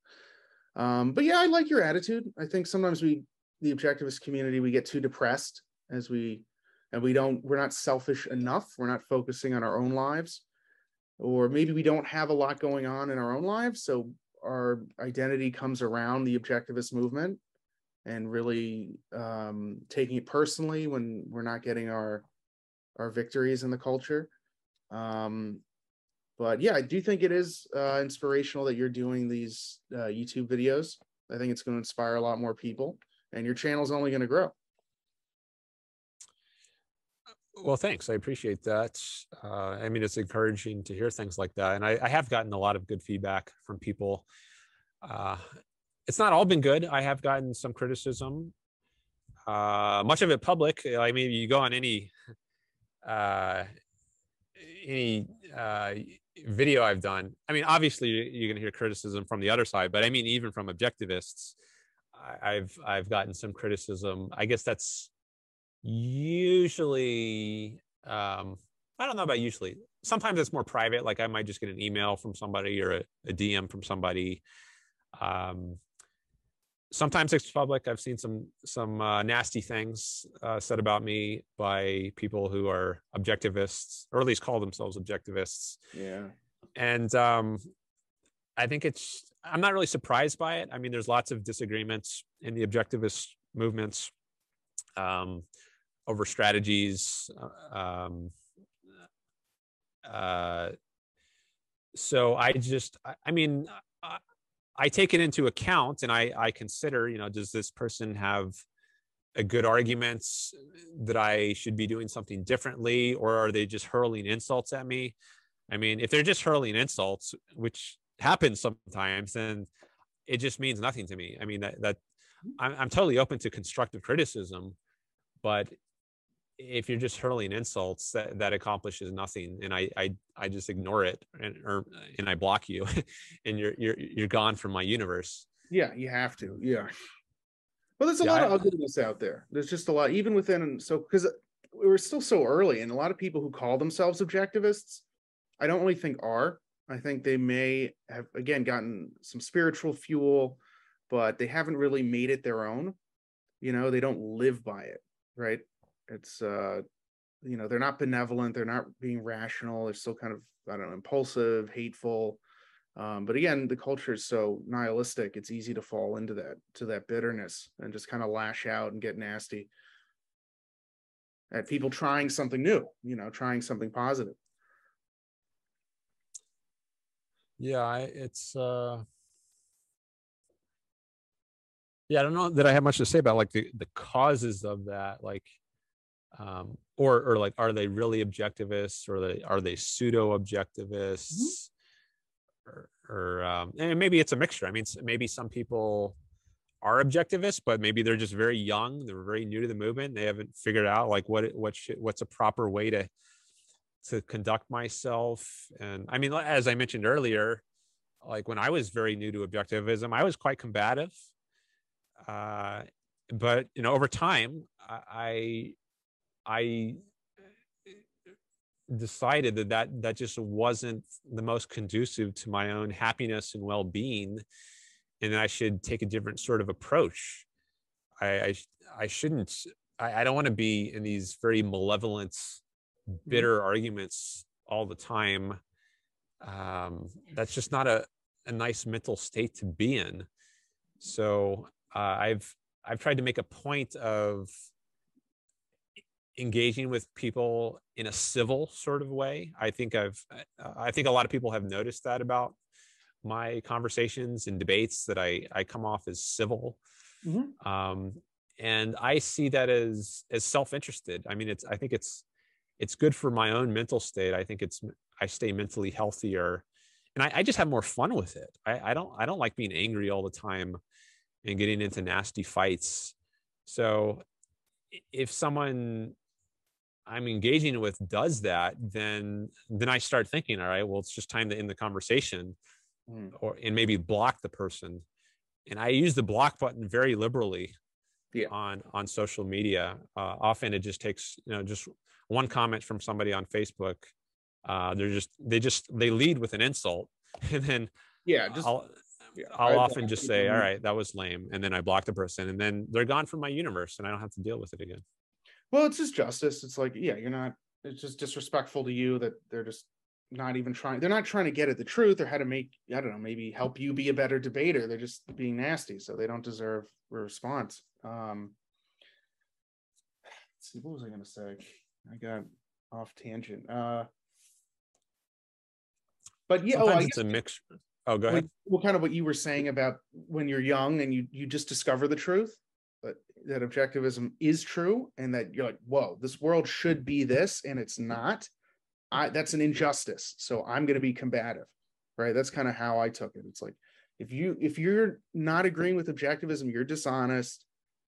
Um, but yeah, I like your attitude. I think sometimes we, the objectivist community, we get too depressed as we, and we don't, we're not selfish enough. We're not focusing on our own lives, or maybe we don't have a lot going on in our own lives. So our identity comes around the objectivist movement and really um, taking it personally when we're not getting our our victories in the culture. Um, but yeah, I do think it is uh, inspirational that you're doing these uh, YouTube videos. I think it's going to inspire a lot more people, and your channel is only going to grow. Well, thanks. I appreciate that. Uh, I mean, it's encouraging to hear things like that, and I, I have gotten a lot of good feedback from people. Uh, it's not all been good. I have gotten some criticism, uh, much of it public. I mean, you go on any uh, any uh, video I've done, I mean, obviously you're going to hear criticism from the other side, but I mean, even from objectivists, I've I've gotten some criticism. I guess that's usually um, I don't know about usually. Sometimes it's more private. Like I might just get an email from somebody or a, a DM from somebody. Um, sometimes it's public. I've seen some some uh, nasty things uh, said about me by people who are objectivists, or at least call themselves objectivists. Yeah. And um, I think it's. I'm not really surprised by it. I mean, there's lots of disagreements in the objectivist movements um, over strategies. Uh, um, uh, so I just, I, I mean, I, I, take it into account and I, I consider, you know, does this person have a good argument that I should be doing something differently, or are they just hurling insults at me? I mean, if they're just hurling insults, which happens sometimes, then it just means nothing to me. I mean, that, that I'm, I'm totally open to constructive criticism, but if you're just hurling insults that, that accomplishes nothing and I, I i just ignore it and or and i block you and you're you're you're gone from my universe. Yeah you have to yeah. Well there's a yeah, lot I, of ugliness out there. There's just a lot even within so because we're still so early and a lot of people who call themselves objectivists i don't really think are. I think they may have again gotten some spiritual fuel but they haven't really made it their own. You know they don't live by it right it's uh you know they're not benevolent they're not being rational they're still kind of i don't know impulsive hateful. Um, but again the culture is so nihilistic it's easy to fall into that to that bitterness and just kind of lash out and get nasty at people trying something new you know trying something positive. Yeah I, it's uh yeah i don't know that i have much to say about like the the causes of that like um, or or like are they really objectivists or they are they pseudo objectivists mm-hmm. or, or um, and maybe it's a mixture. I mean maybe some people are objectivists but maybe they're just very young they're very new to the movement they haven't figured out like what what should, what's a proper way to to conduct myself. And i mean as i mentioned earlier like when i was very new to objectivism i was quite combative. Uh, but you know over time I I decided that that that just wasn't the most conducive to my own happiness and well-being and i should take a different sort of approach. I i, I shouldn't I, I don't want to be in these very malevolent mm-hmm. bitter arguments all the time. Um, that's just not a, a nice mental state to be in. So uh, i've i've tried to make a point of engaging with people in a civil sort of way. I think I've I think a lot of people have noticed that about my conversations and debates that I I come off as civil. Mm-hmm. Um, and I see that as as self-interested. I mean, it's I think it's it's good for my own mental state. I think it's I stay mentally healthier, and I, I just have more fun with it. I, I don't I don't like being angry all the time and getting into nasty fights. So if someone I'm engaging with does that, then then I start thinking, all right, well, it's just time to end the conversation, mm. or and maybe block the person. And I use the block button very liberally yeah. on on social media. Uh, often it just takes you know just one comment from somebody on Facebook. Uh, they're just they just they lead with an insult, and then yeah, just I'll, I'll often just say, all right, that was lame, and then I block the person, and then they're gone from my universe, and I don't have to deal with it again. Well, it's just justice. It's like, yeah, you're not. It's just disrespectful to you that they're just not even trying. They're not trying to get at the truth or how to make. I don't know. Maybe help you be a better debater. They're just being nasty, so they don't deserve a response. Um, let's see, what was I going to say? I got off tangent. Uh, but yeah, Sometimes oh, it's a mix. Oh, go ahead. What kind of what you were saying about when you're young and you you just discover the truth? That that objectivism is true and that you're like whoa this world should be this and it's not. I that's an injustice. So i'm going to be combative right? That's kind of how i took it. It's like if you if you're not agreeing with objectivism you're dishonest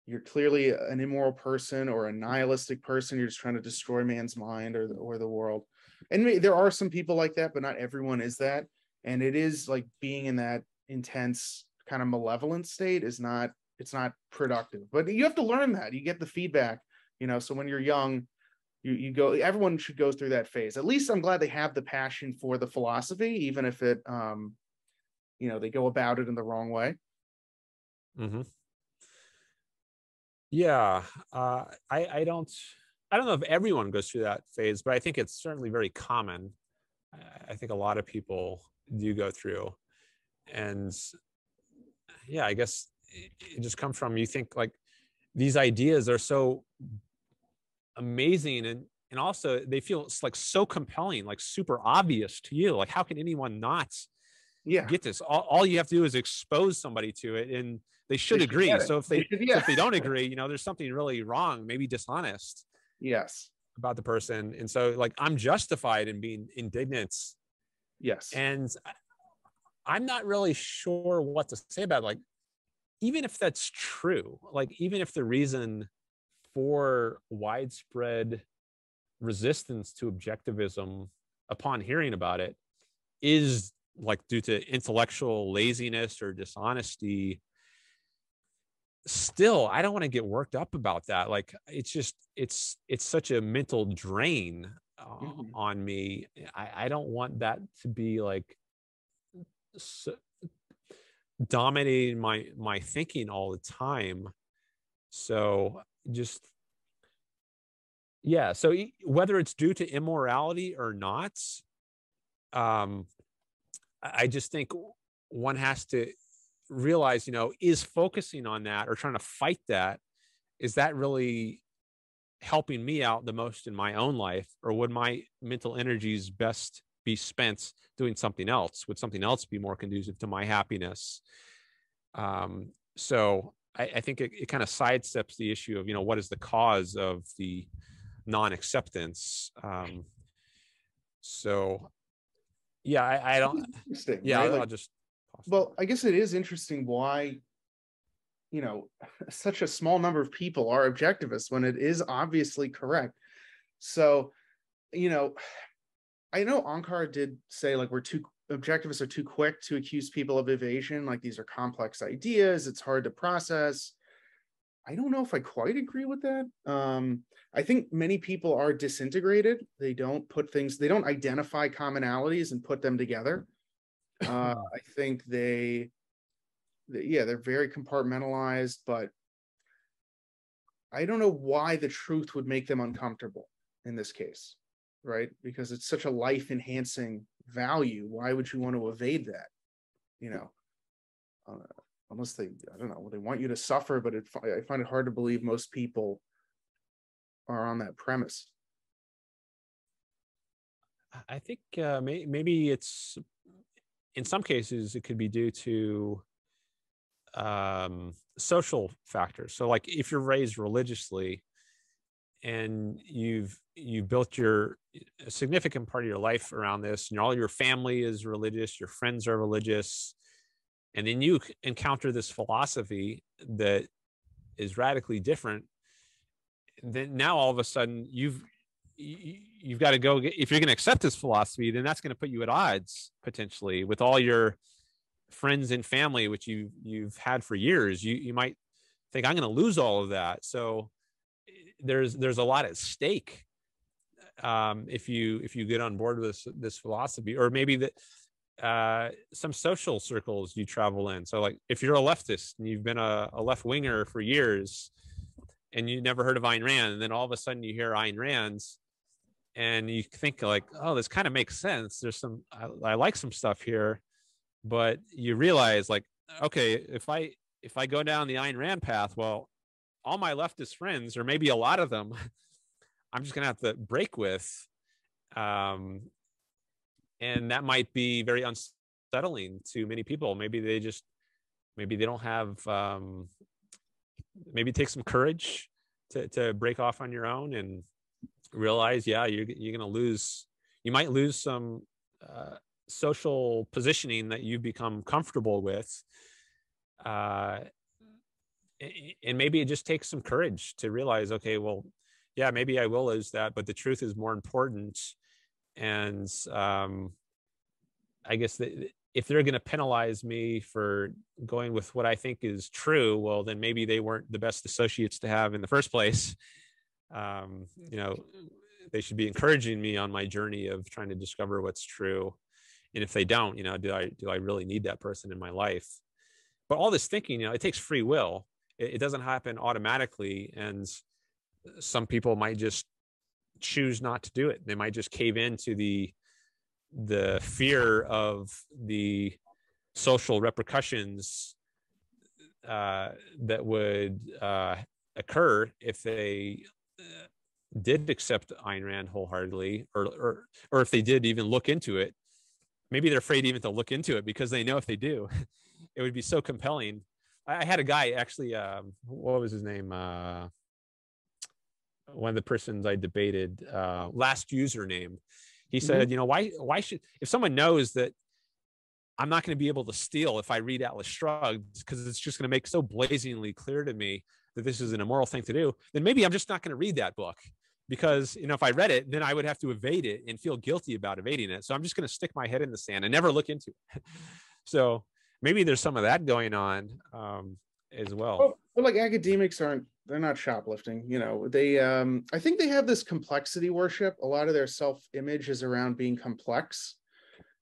you're clearly an immoral person or a nihilistic person you're just trying to destroy man's mind or the, or the world. And there are some people like that but not everyone is that. And it is like being in that intense kind of malevolent state is not it's not productive. But you have to learn that. You get the feedback you know so when you're young you you go everyone should go through that phase. At least i'm glad they have the passion for the philosophy even if it um you know they go about it in the wrong way. Mm-hmm. yeah uh i i don't i don't know if everyone goes through that phase but i think it's certainly very common. I think a lot of people do go through. And yeah i guess it just comes from you think like these ideas are so amazing and and also they feel like so compelling like super obvious to you. Like how can anyone not yeah. get this? All, all you have to do is expose somebody to it and they should they agree. so if they, they should, yeah. so if they don't agree you know there's something really wrong maybe dishonest yes. about the person. And so like i'm justified in being indignant. Yes. And i'm not really sure what to say about it. like even if that's true like even if the reason for widespread resistance to objectivism upon hearing about it is like due to intellectual laziness or dishonesty still i don't want to get worked up about that like it's just it's it's such a mental drain uh, mm-hmm. on me I, I don't want that to be like so, dominating my my thinking all the time. So just yeah so whether it's due to immorality or not um i just think one has to realize you know is focusing on that or trying to fight that is that really helping me out the most in my own life? Or would my mental energies best be spent doing something else would something else be more conducive to my happiness um so I, I think it, it kind of sidesteps the issue of you know what is the cause of the non-acceptance. Um, so, yeah, I, I don't. Interesting. Yeah, right? I'll, like, I'll just. Well, I guess it is interesting why, you know, such a small number of people are objectivists when it is obviously correct. So, you know, I know Onkar did say like we're too objectivists are too quick to accuse people of evasion. Like these are complex ideas. It's hard to process. I don't know if I quite agree with that. Um, I think many people are disintegrated. They don't put things, they don't identify commonalities and put them together. Uh, I think they, they, yeah, they're very compartmentalized, but I don't know why the truth would make them uncomfortable in this case, right? Because it's such a life enhancing value. Why would you want to evade that? You know, uh, unless they I don't know they want you to suffer, but it, I find it hard to believe most people are on that premise. I think uh, may, maybe it's in some cases it could be due to um, social factors. So, like if you're raised religiously and you've you've built your a significant part of your life around this, and all your family is religious, your friends are religious, and then you encounter this philosophy that is radically different then now all of a sudden you've you've got to go get, if you're going to accept this philosophy then that's going to put you at odds potentially with all your friends and family which you you've had for years. You you might think i'm going to lose all of that. So there's there's a lot at stake um, if you if you get on board with this, this philosophy or maybe that uh, some social circles you travel in. So, like, if you're a leftist and you've been a, a left winger for years, and you never heard of Ayn Rand, and then all of a sudden you hear Ayn Rand's, and you think like, oh, this kind of makes sense. There's some I, I like some stuff here, but you realize like, okay, if I if I go down the Ayn Rand path, well, all my leftist friends, or maybe a lot of them, I'm just gonna have to break with. Um, and that might be very unsettling to many people maybe they just maybe they don't have um, maybe take some courage to, to break off on your own and realize yeah you're, you're going to lose you might lose some uh, social positioning that you've become comfortable with uh, and maybe it just takes some courage to realize okay well yeah maybe i will lose that but the truth is more important. And um, I guess that if they're going to penalize me for going with what I think is true, well, then maybe they weren't the best associates to have in the first place. Um, you know, they should be encouraging me on my journey of trying to discover what's true. And if they don't you know do i do i really need that person in my life? But all this thinking you know it takes free will it, it doesn't happen automatically and some people might just choose not to do it they might just cave into the the fear of the social repercussions uh, that would uh, occur if they uh, did accept Ayn Rand wholeheartedly, or, or or if they did even look into it. Maybe they're afraid even to look into it because they know if they do, it would be so compelling. I had a guy actually. Um, what was his name? Uh, one of the persons I debated. Uh, last username. He mm-hmm. said, you know, why why should if someone knows that I'm not going to be able to steal if I read Atlas Shrugged because it's just going to make so blazingly clear to me that this is an immoral thing to do, then maybe I'm just not going to read that book because you know if I read it, then I would have to evade it and feel guilty about evading it. So I'm just going to stick my head in the sand and never look into it. so maybe there's some of that going on um, as well. well. Well, like academics aren't they're not shoplifting you know they um i think they have this complexity worship a lot of their self-image is around being complex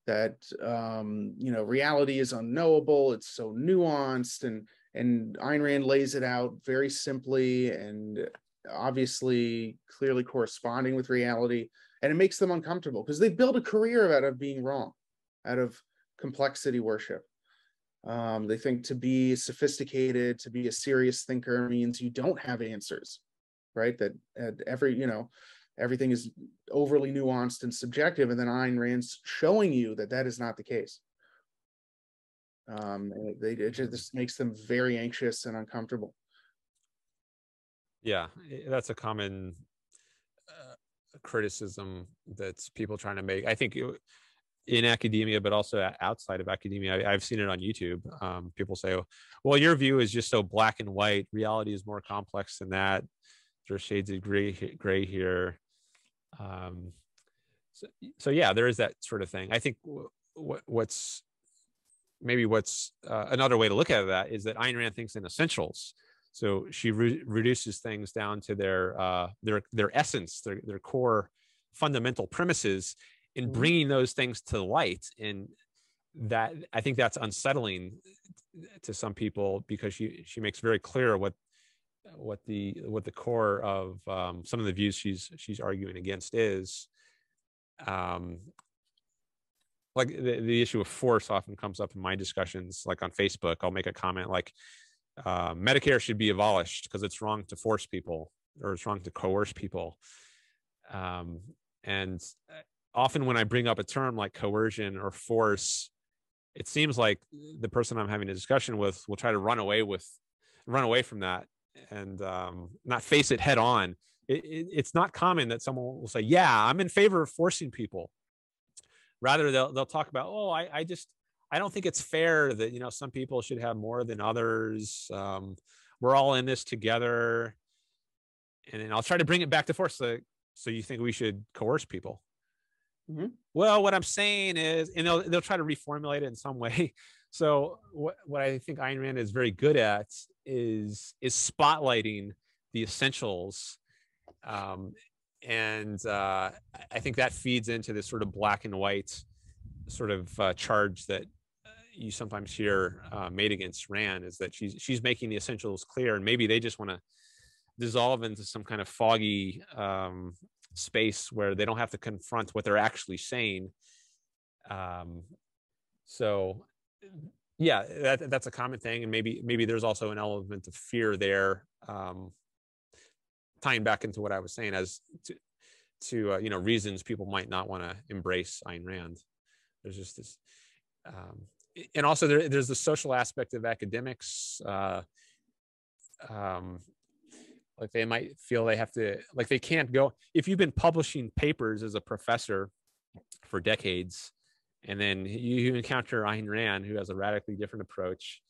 that um you know reality is unknowable it's so nuanced and and Ayn Rand lays it out very simply and obviously clearly corresponding with reality and it makes them uncomfortable because they build a career out of being wrong out of complexity worship um, they think to be sophisticated to be a serious thinker means you don't have answers right? That every you know everything is overly nuanced and subjective and then Ayn Rand's showing you that that is not the case. Um, they, it just makes them very anxious and uncomfortable. Yeah that's a common uh, criticism that people trying to make. I think it, in academia but also outside of academia. I, have seen it on youtube um, people say well your view is just so black and white. Reality is more complex than that. There's shades of gray gray here. Um, so, so yeah there is that sort of thing. I think what, what's maybe what's uh, another way to look at that is that Ayn Rand thinks in essentials. So she re- reduces things down to their uh, their their essence, their their core fundamental premises, in mm-hmm. bringing those things to light. And that I think that's unsettling to some people because she she makes very clear what what the what the core of um, some of the views she's she's arguing against is. Um, like the, the issue of force often comes up in my discussions like on facebook i'll make a comment like uh, medicare should be abolished because it's wrong to force people or it's wrong to coerce people um, and uh, often when i bring up a term like coercion or force it seems like the person i'm having a discussion with will try to run away with run away from that and um, not face it head on it, it, it's not common that someone will say yeah i'm in favor of forcing people rather they'll they'll talk about oh I, I just I don't think it's fair that you know some people should have more than others. Um, we're all in this together, and then I'll try to bring it back to force. So, so you think we should coerce people? Mm-hmm. Well, what I'm saying is, and they'll they'll try to reformulate it in some way. So what what I think Ayn Rand is very good at is is spotlighting the essentials um, and uh, I think that feeds into this sort of black and white sort of uh, charge that uh, you sometimes hear uh, made against Rand is that she's she's making the essentials clear, and maybe they just want to dissolve into some kind of foggy um, space where they don't have to confront what they're actually saying. Um, so, yeah, that, that's a common thing, and maybe maybe there's also an element of fear there. Um, tying back into what I was saying as to, to uh, you know reasons people might not want to embrace Ayn Rand. There's just this, um, and also there, there's the social aspect of academics. Uh, um, like they might feel they have to like they can't go if you've been publishing papers as a professor for decades and then you encounter Ayn Rand who has a radically different approach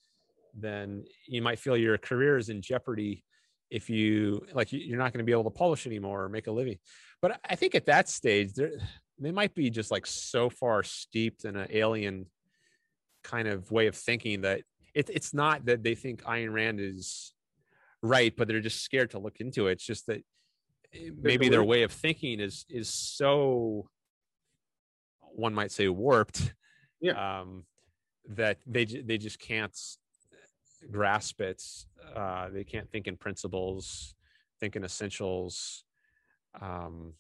then you might feel your career is in jeopardy if you like you're not going to be able to publish anymore or make a living. But i think at that stage they might be just like so far steeped in an alien kind of way of thinking that it, it's not that they think Ayn Rand is right, but they're just scared to look into it. It's just that maybe their way of thinking is is so one might say warped yeah. um that they they just can't grasp it. Uh they can't think in principles think in essentials um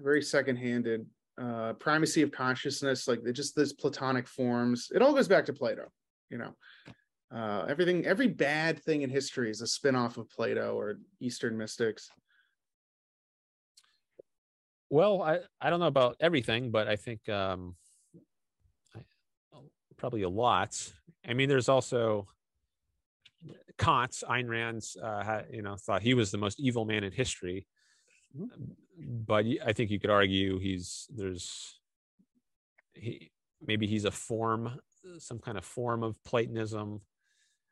very second-handed uh primacy of consciousness like just this platonic forms it all goes back to plato you know uh everything every bad thing in history is a spin-off of plato or eastern mystics. Well i i don't know about everything but i think um I, probably a lot. I mean there's also kant Ayn Rand's, uh, you know thought he was the most evil man in history. Mm-hmm. but i think you could argue he's there's he maybe he's a form some kind of form of platonism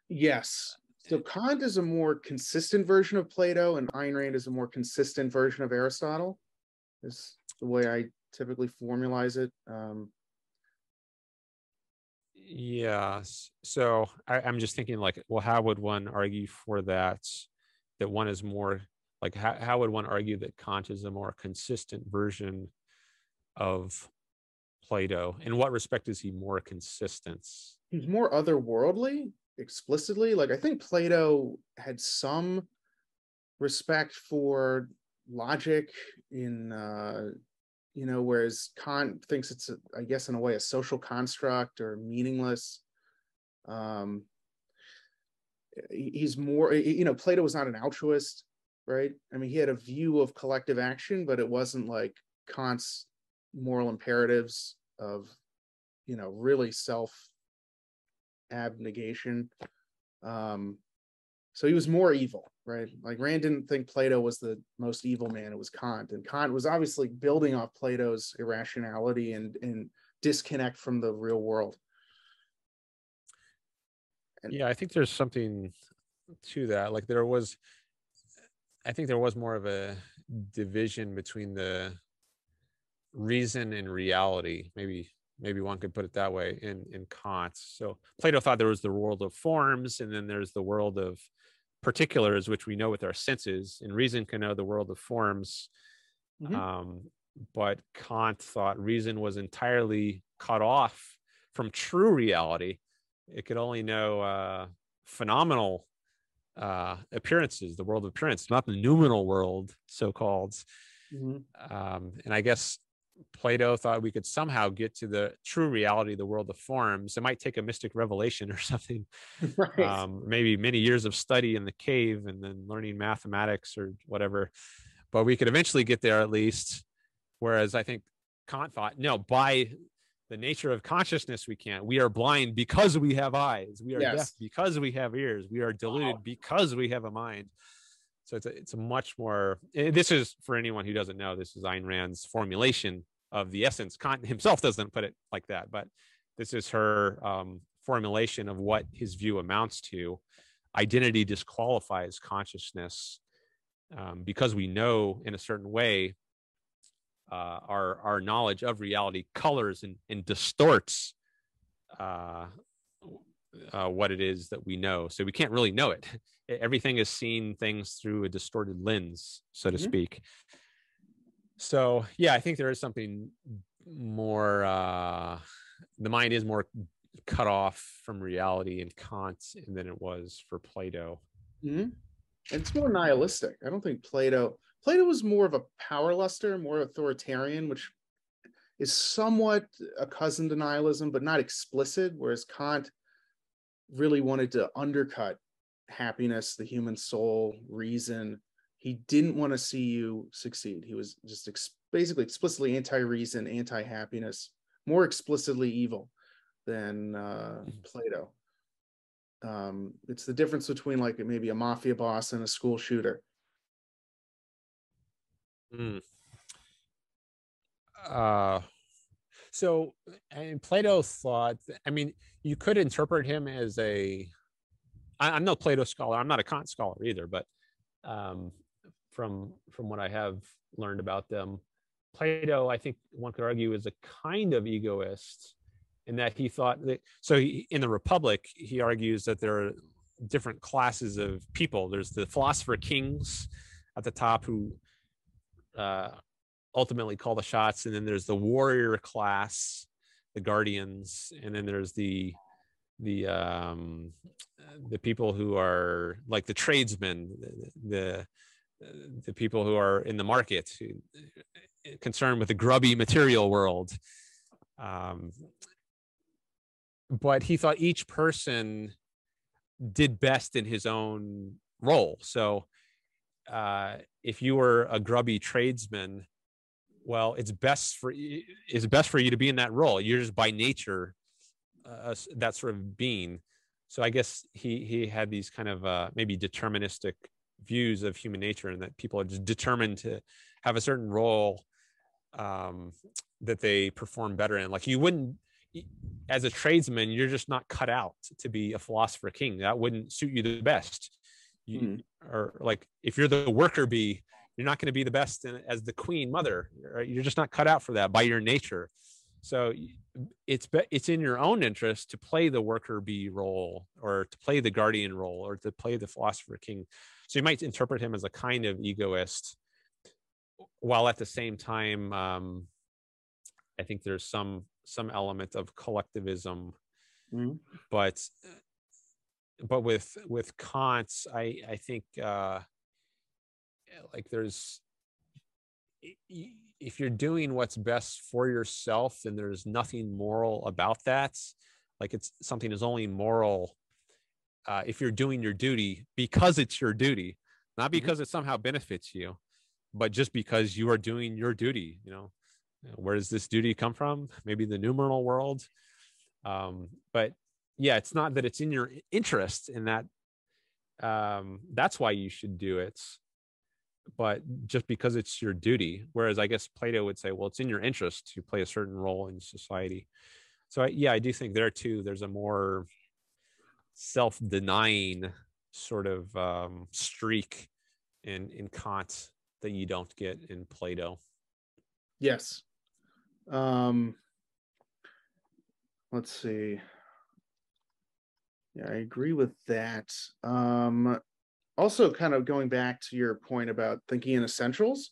yes so kant is a more consistent version of plato and Ayn Rand is a more consistent version of aristotle is the way I typically formalize it. Um, yes. So I, I'm just thinking like, well, how would one argue for that? That one is more like how, how would one argue that Kant is a more consistent version of Plato? In what respect is he more consistent? He's more otherworldly, explicitly. Like I think Plato had some respect for logic in uh you know whereas kant thinks it's a, i guess in a way a social construct or meaningless um he's more you know plato was not an altruist right i mean he had a view of collective action but it wasn't like kant's moral imperatives of you know really self abnegation um so he was more evil right? Like Rand didn't think Plato was the most evil man; it was Kant, and Kant was obviously building off Plato's irrationality and and disconnect from the real world. And, yeah, I think there's something to that. Like there was, I think there was more of a division between the reason and reality. Maybe maybe one could put it that way in in Kant. So Plato thought there was the world of forms, and then there's the world of particulars, which we know with our senses, and reason can know the world of forms. Mm-hmm. Um, but Kant thought reason was entirely cut off from true reality. It could only know uh, phenomenal uh, appearances, the world of appearance, not the noumenal world, so called. Mm-hmm. Um, and I guess Plato thought we could somehow get to the true reality of the world of forms. It might take a mystic revelation or something, right. um, maybe many years of study in the cave and then learning mathematics or whatever. But we could eventually get there at least. Whereas I think Kant thought, no, by the nature of consciousness, we can't. We are blind because we have eyes. We are yes. deaf because we have ears. We are deluded wow. because we have a mind. So it's a, it's a much more. Eh, this is for anyone who doesn't know. This is Ayn Rand's formulation of the essence. Kant himself doesn't put it like that, but this is her um, formulation of what his view amounts to. Identity disqualifies consciousness um, because we know in a certain way uh, our our knowledge of reality colors and, and distorts uh, uh, what it is that we know. So we can't really know it. Everything is seeing things through a distorted lens, so to mm-hmm. speak. So yeah, I think there is something more. Uh, the mind is more cut off from reality in Kant than it was for Plato. Mm-hmm. It's more nihilistic. I don't think Plato. Plato was more of a power luster, more authoritarian, which is somewhat a cousin to nihilism, but not explicit. Whereas Kant really wanted to undercut happiness, the human soul, reason. He didn't want to see you succeed. He was just ex- basically explicitly anti reason, anti happiness, more explicitly evil than uh, mm-hmm. Plato. Um, it's the difference between like maybe a mafia boss and a school shooter. Mm. Uh, so, Plato thought, I mean, you could interpret him as a, I, I'm no Plato scholar, I'm not a Kant scholar either, but um, from from what I have learned about them, Plato, I think one could argue, is a kind of egoist in that he thought that. So he, in the Republic, he argues that there are different classes of people. There's the philosopher kings at the top who uh, ultimately call the shots and then there's the warrior class the guardians and then there's the the um the people who are like the tradesmen the the people who are in the market concerned with the grubby material world. Um but he thought each person did best in his own role. So uh if you were a grubby tradesman well it's best for it's best for you to be in that role. You're just by nature uh, that sort of being. So i guess he he had these kind of uh, maybe deterministic views of human nature and that people are just determined to have a certain role um, that they perform better in. Like you wouldn't as a tradesman you're just not cut out to be a philosopher king. That wouldn't suit you the best. You, mm-hmm. or like if you're the worker bee you're not going to be the best in, as the queen mother right? you're just not cut out for that by your nature so it's it's in your own interest to play the worker bee role or to play the guardian role or to play the philosopher king so you might interpret him as a kind of egoist while at the same time um, i think there's some some element of collectivism mm-hmm. but but with with kant i i think uh like there's if you're doing what's best for yourself and there's nothing moral about that like it's something is only moral uh, if you're doing your duty because it's your duty not mm-hmm. because mm-hmm. it somehow benefits you but just because you are doing your duty you know where does this duty come from maybe the noumenal world um, but yeah it's not that it's in your interest in that um, that's why you should do it but just because it's your duty whereas i guess plato would say well it's in your interest to play a certain role in society. So I, yeah i do think there too there's a more self-denying sort of um, streak in in kant that you don't get in plato. Yes. Um let's see. Yeah i agree with that. Um also kind of going back to your point about thinking in essentials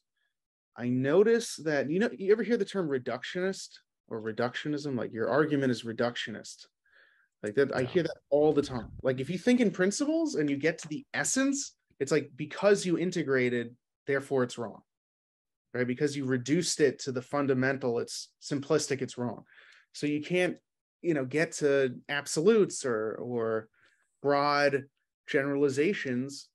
i notice that you know you ever hear the term reductionist or reductionism? Like your argument is reductionist. Like that i hear that all the time. Like if you think in principles and you get to the essence it's like because you integrated therefore it's wrong right? Because you reduced it to the fundamental it's simplistic it's wrong. So you can't you know get to absolutes or or broad generalizations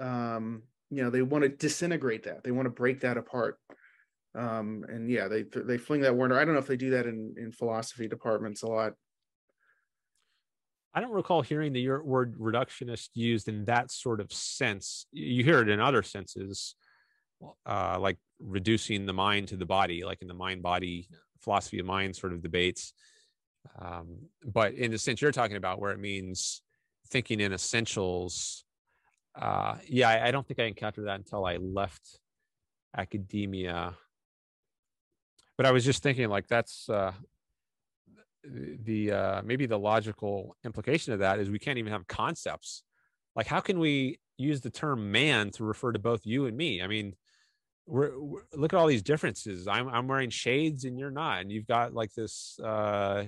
um, you know they want to disintegrate that. They want to break that apart. Um, and yeah they they fling that word i don't know if they do that in in philosophy departments a lot. I don't recall hearing the word reductionist used in that sort of sense. You hear it in other senses uh, like reducing the mind to the body like in the mind body philosophy of mind sort of debates. Um, but in the sense you're talking about where it means thinking in essentials uh, yeah, I, I, don't think I encountered that until I left academia. But I was just thinking, like, that's uh, the uh, maybe the logical implication of that is we can't even have concepts. Like, how can we use the term man to refer to both you and me? I mean, we're, we're, look at all these differences. I'm I'm wearing shades and you're not, and you've got like this uh,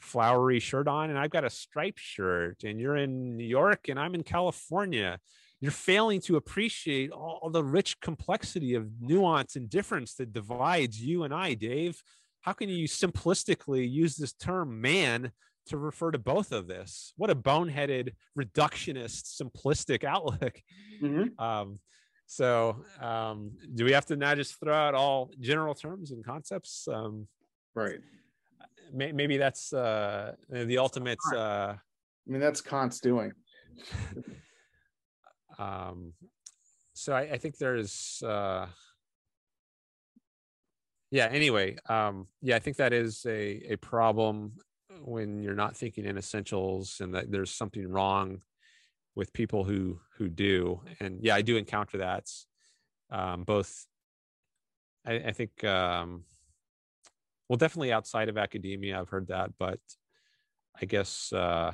flowery shirt on, and I've got a striped shirt, and you're in New York and I'm in California you're failing to appreciate all the rich complexity of nuance and difference that divides you and I, Dave. How can you simplistically use this term man to refer to both of this? What a boneheaded, reductionist, simplistic outlook. Mm-hmm. Um, so, um, do we have to now just throw out all general terms and concepts? Um, right. May, maybe that's uh, the ultimate. Uh, I mean, that's Kant's doing. um, so I, I, think there's uh, yeah anyway um, yeah i think that is a, a problem when you're not thinking in essentials and that there's something wrong with people who who do. And yeah i do encounter that um, both I, I think um, well definitely outside of academia i've heard that but i guess uh,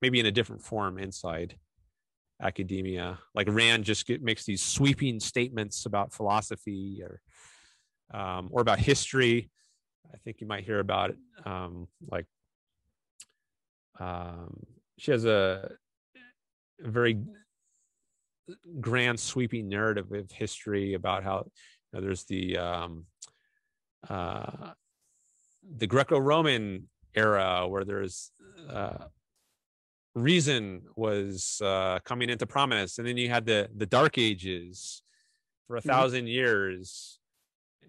maybe in a different form inside academia. Like Rand just get, makes these sweeping statements about philosophy or um, or about history. I think you might hear about it. Um, like um, she has a, very grand sweeping narrative of history about how you know, there's the um, uh, the Greco-Roman era where there's uh, reason was uh, coming into prominence, and then you had the the Dark Ages for a 1000 mm-hmm. years,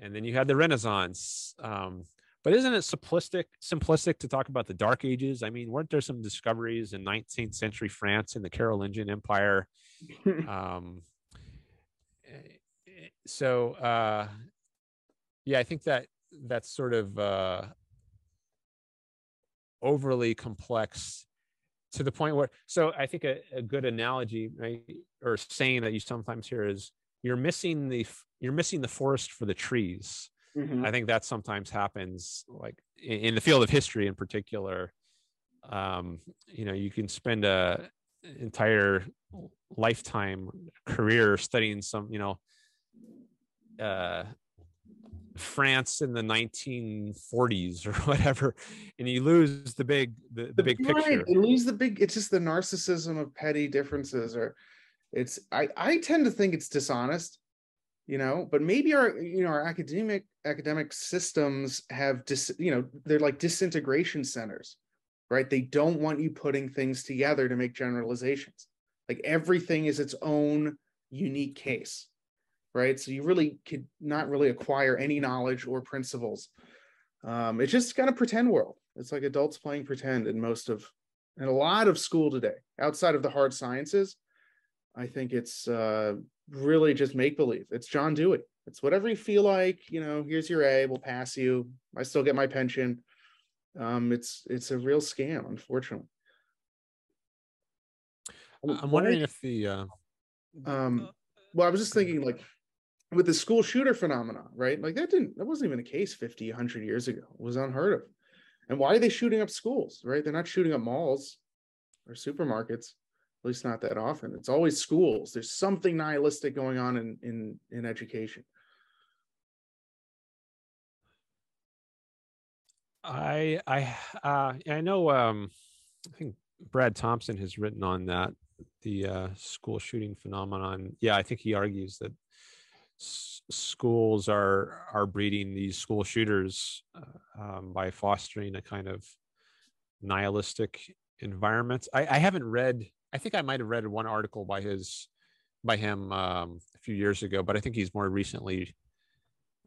and then you had the Renaissance. Um, but isn't it simplistic simplistic to talk about the Dark Ages? I mean, weren't there some discoveries in 19th century France in the Carolingian Empire? um, so uh, yeah, I think that that's sort of uh, overly complex to the point where so i think a, a, good analogy right or saying that you sometimes hear is you're missing the you're missing the forest for the trees mm-hmm. i think that sometimes happens like in, in, the field of history in particular um you know you can spend a entire lifetime career studying some you know uh France in the 1940s or whatever, and you lose the big the, the big right. picture. You lose the big. It's just the narcissism of petty differences, or it's. I I tend to think it's dishonest, you know. But maybe our you know our academic academic systems have dis you know they're like disintegration centers, right? They don't want you putting things together to make generalizations. Like everything is its own unique case right? So you really could not really acquire any knowledge or principles. Um, it's just kind of pretend world. It's like adults playing pretend in most of, in a lot of school today, outside of the hard sciences. I think it's uh, really just make believe. It's John Dewey. It's whatever you feel like. You know, here's your A. We'll pass you. I still get my pension. Um, it's it's a real scam, unfortunately. I'm wondering if the. Uh, um, well, I was just thinking, like, with the school shooter phenomenon, right? Like that didn't that wasn't even a case 50, 100 years ago. It was unheard of. And why are they shooting up schools, right? They're not shooting up malls or supermarkets, at least not that often. It's always schools. There's something nihilistic going on in in in education. I I uh I know um I think Brad Thompson has written on that the uh school shooting phenomenon. Yeah, I think he argues that schools are are breeding these school shooters uh, um, by fostering a kind of nihilistic environment. I, I, haven't read. I think I might have read one article by his by him um, a few years ago, but I think he's more recently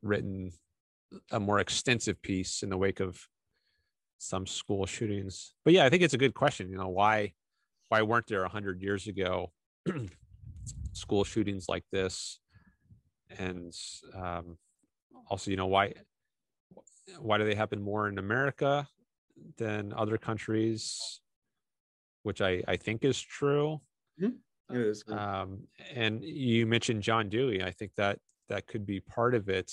written a more extensive piece in the wake of some school shootings. But yeah, I think it's a good question. You know, why why weren't there a hundred years ago school shootings like this? And um, also you know why why do they happen more in america than other countries which i i think is true. Mm-hmm. it is um, and you mentioned john dewey. I think that that could be part of it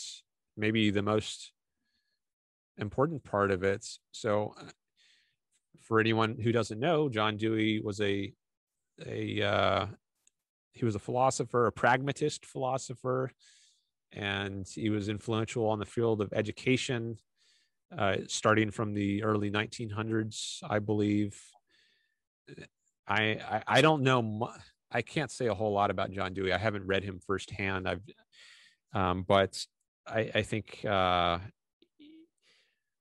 maybe the most important part of it. So uh, for anyone who doesn't know john dewey was a a uh, he was a philosopher, a pragmatist philosopher, and he was influential on the field of education, uh, starting from the early 1900s, I believe. I, I, I don't know. I can't say a whole lot about John Dewey. I haven't read him firsthand. I've, um, but I, I think uh,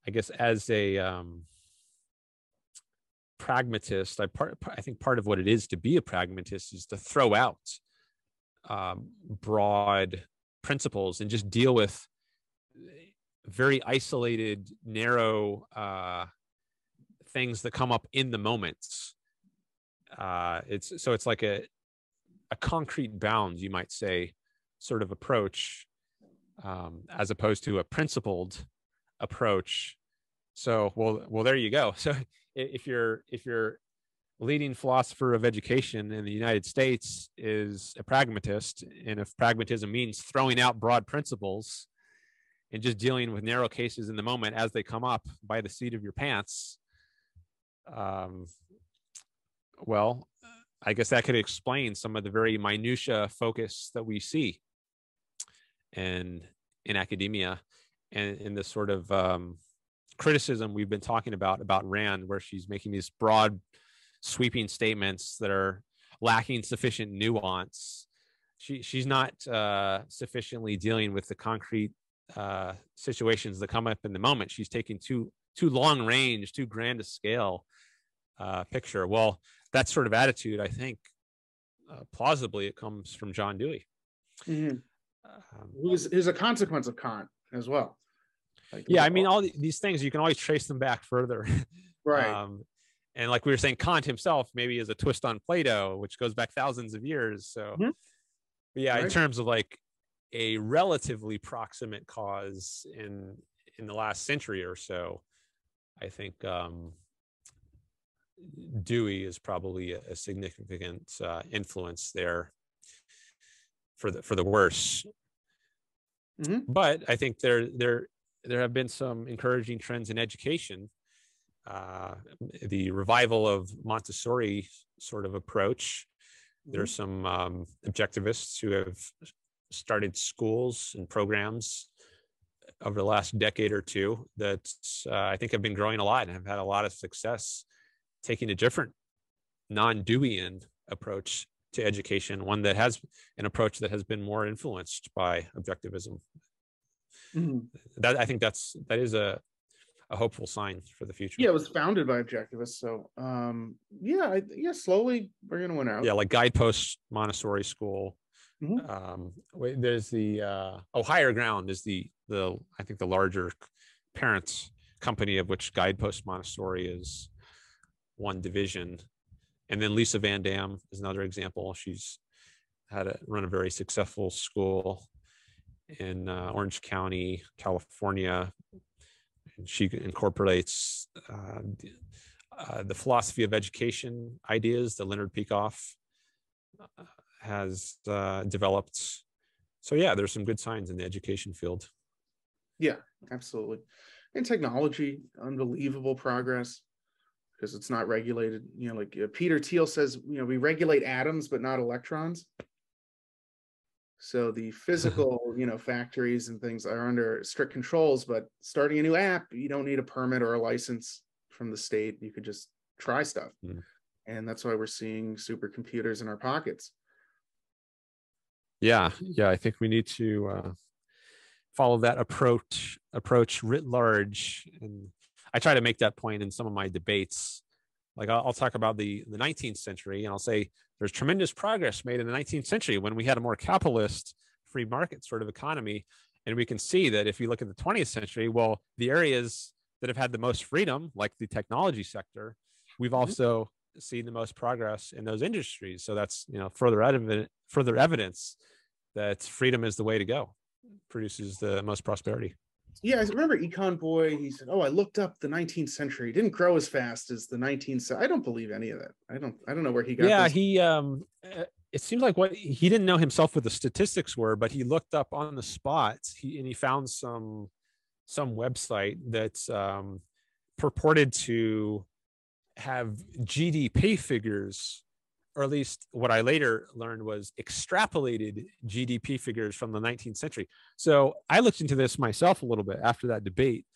I guess as a um, pragmatist i part i think part of what it is to be a pragmatist is to throw out um, broad principles and just deal with very isolated narrow uh, things that come up in the moments. Uh, it's so it's like a a concrete bound you might say sort of approach um, as opposed to a principled approach. So well well there you go. So if you're if you're leading philosopher of education in the United States is a pragmatist, and if pragmatism means throwing out broad principles and just dealing with narrow cases in the moment as they come up by the seat of your pants, um, well, I guess that could explain some of the very minutia focus that we see in in academia and in this sort of um, criticism we've been talking about about Rand, where she's making these broad, sweeping statements that are lacking sufficient nuance. She she's not uh, sufficiently dealing with the concrete uh, situations that come up in the moment. She's taking too too long range, too grand a scale uh, picture. Well, that sort of attitude, I think, uh, plausibly, it comes from John Dewey. Mm-hmm. Um, who's, who's a consequence of Kant as well. Like, yeah, I mean, all these things you can always trace them back further, right? Um, and like we were saying, Kant himself maybe is a twist on Plato, which goes back thousands of years. So, mm-hmm. yeah, right. in terms of like a relatively proximate cause in in the last century or so, I think um, Dewey is probably a, a significant uh, influence there for the for the worse. Mm-hmm. But I think there there there have been some encouraging trends in education. Uh, the revival of Montessori sort of approach. Mm-hmm. There's some um, objectivists who have started schools and programs over the last decade or two that uh, I think have been growing a lot and have had a lot of success taking a different non-Deweyan approach to education, one that has an approach that has been more influenced by objectivism. Mm-hmm. That I think that's that is a a hopeful sign for the future. Yeah, it was founded by objectivists. So um yeah, I, yeah, slowly we're gonna win out. Yeah, like Guidepost Montessori School. Mm-hmm. Um, there's the uh, oh higher ground is the the I think the larger parent company of which Guidepost Montessori is one division. And then Lisa VanDamme is another example. She's had a run a very successful school in uh, Orange County, California. And she incorporates uh, uh, the philosophy of education ideas that Leonard Peikoff uh, has uh, developed. So yeah, there's some good signs in the education field. Yeah, absolutely. And technology, unbelievable progress because it's not regulated. You know, like uh, Peter Thiel says, you know, we regulate atoms but not electrons. So the physical, you know, factories and things are under strict controls, but starting a new app, you don't need a permit or a license from the state. You could just try stuff. Mm. And that's why we're seeing supercomputers in our pockets. Yeah, yeah, I think we need to uh, follow that approach approach writ large and I try to make that point in some of my debates. Like I'll, I'll, talk about the the 19th century, and I'll say there's tremendous progress made in the 19th century when we had a more capitalist, free market sort of economy, and we can see that if you look at the 20th century, well, the areas that have had the most freedom, like the technology sector, we've mm-hmm. also seen the most progress in those industries. So that's you know further evidence further evidence that freedom is the way to go, produces the most prosperity yeah, I remember Econ Boy. He said, "Oh, I looked up the 19th century. It didn't grow as fast as the 19th." So I don't believe any of that. I don't. I don't know where he got. Yeah, this. he. Um, uh, it seems like what he didn't know himself what the statistics were, but he looked up on the spot. He and he found some some website that um, purported to have GDP figures or at least what I later learned was extrapolated GDP figures from the 19th century. So I looked into this myself a little bit after that debate.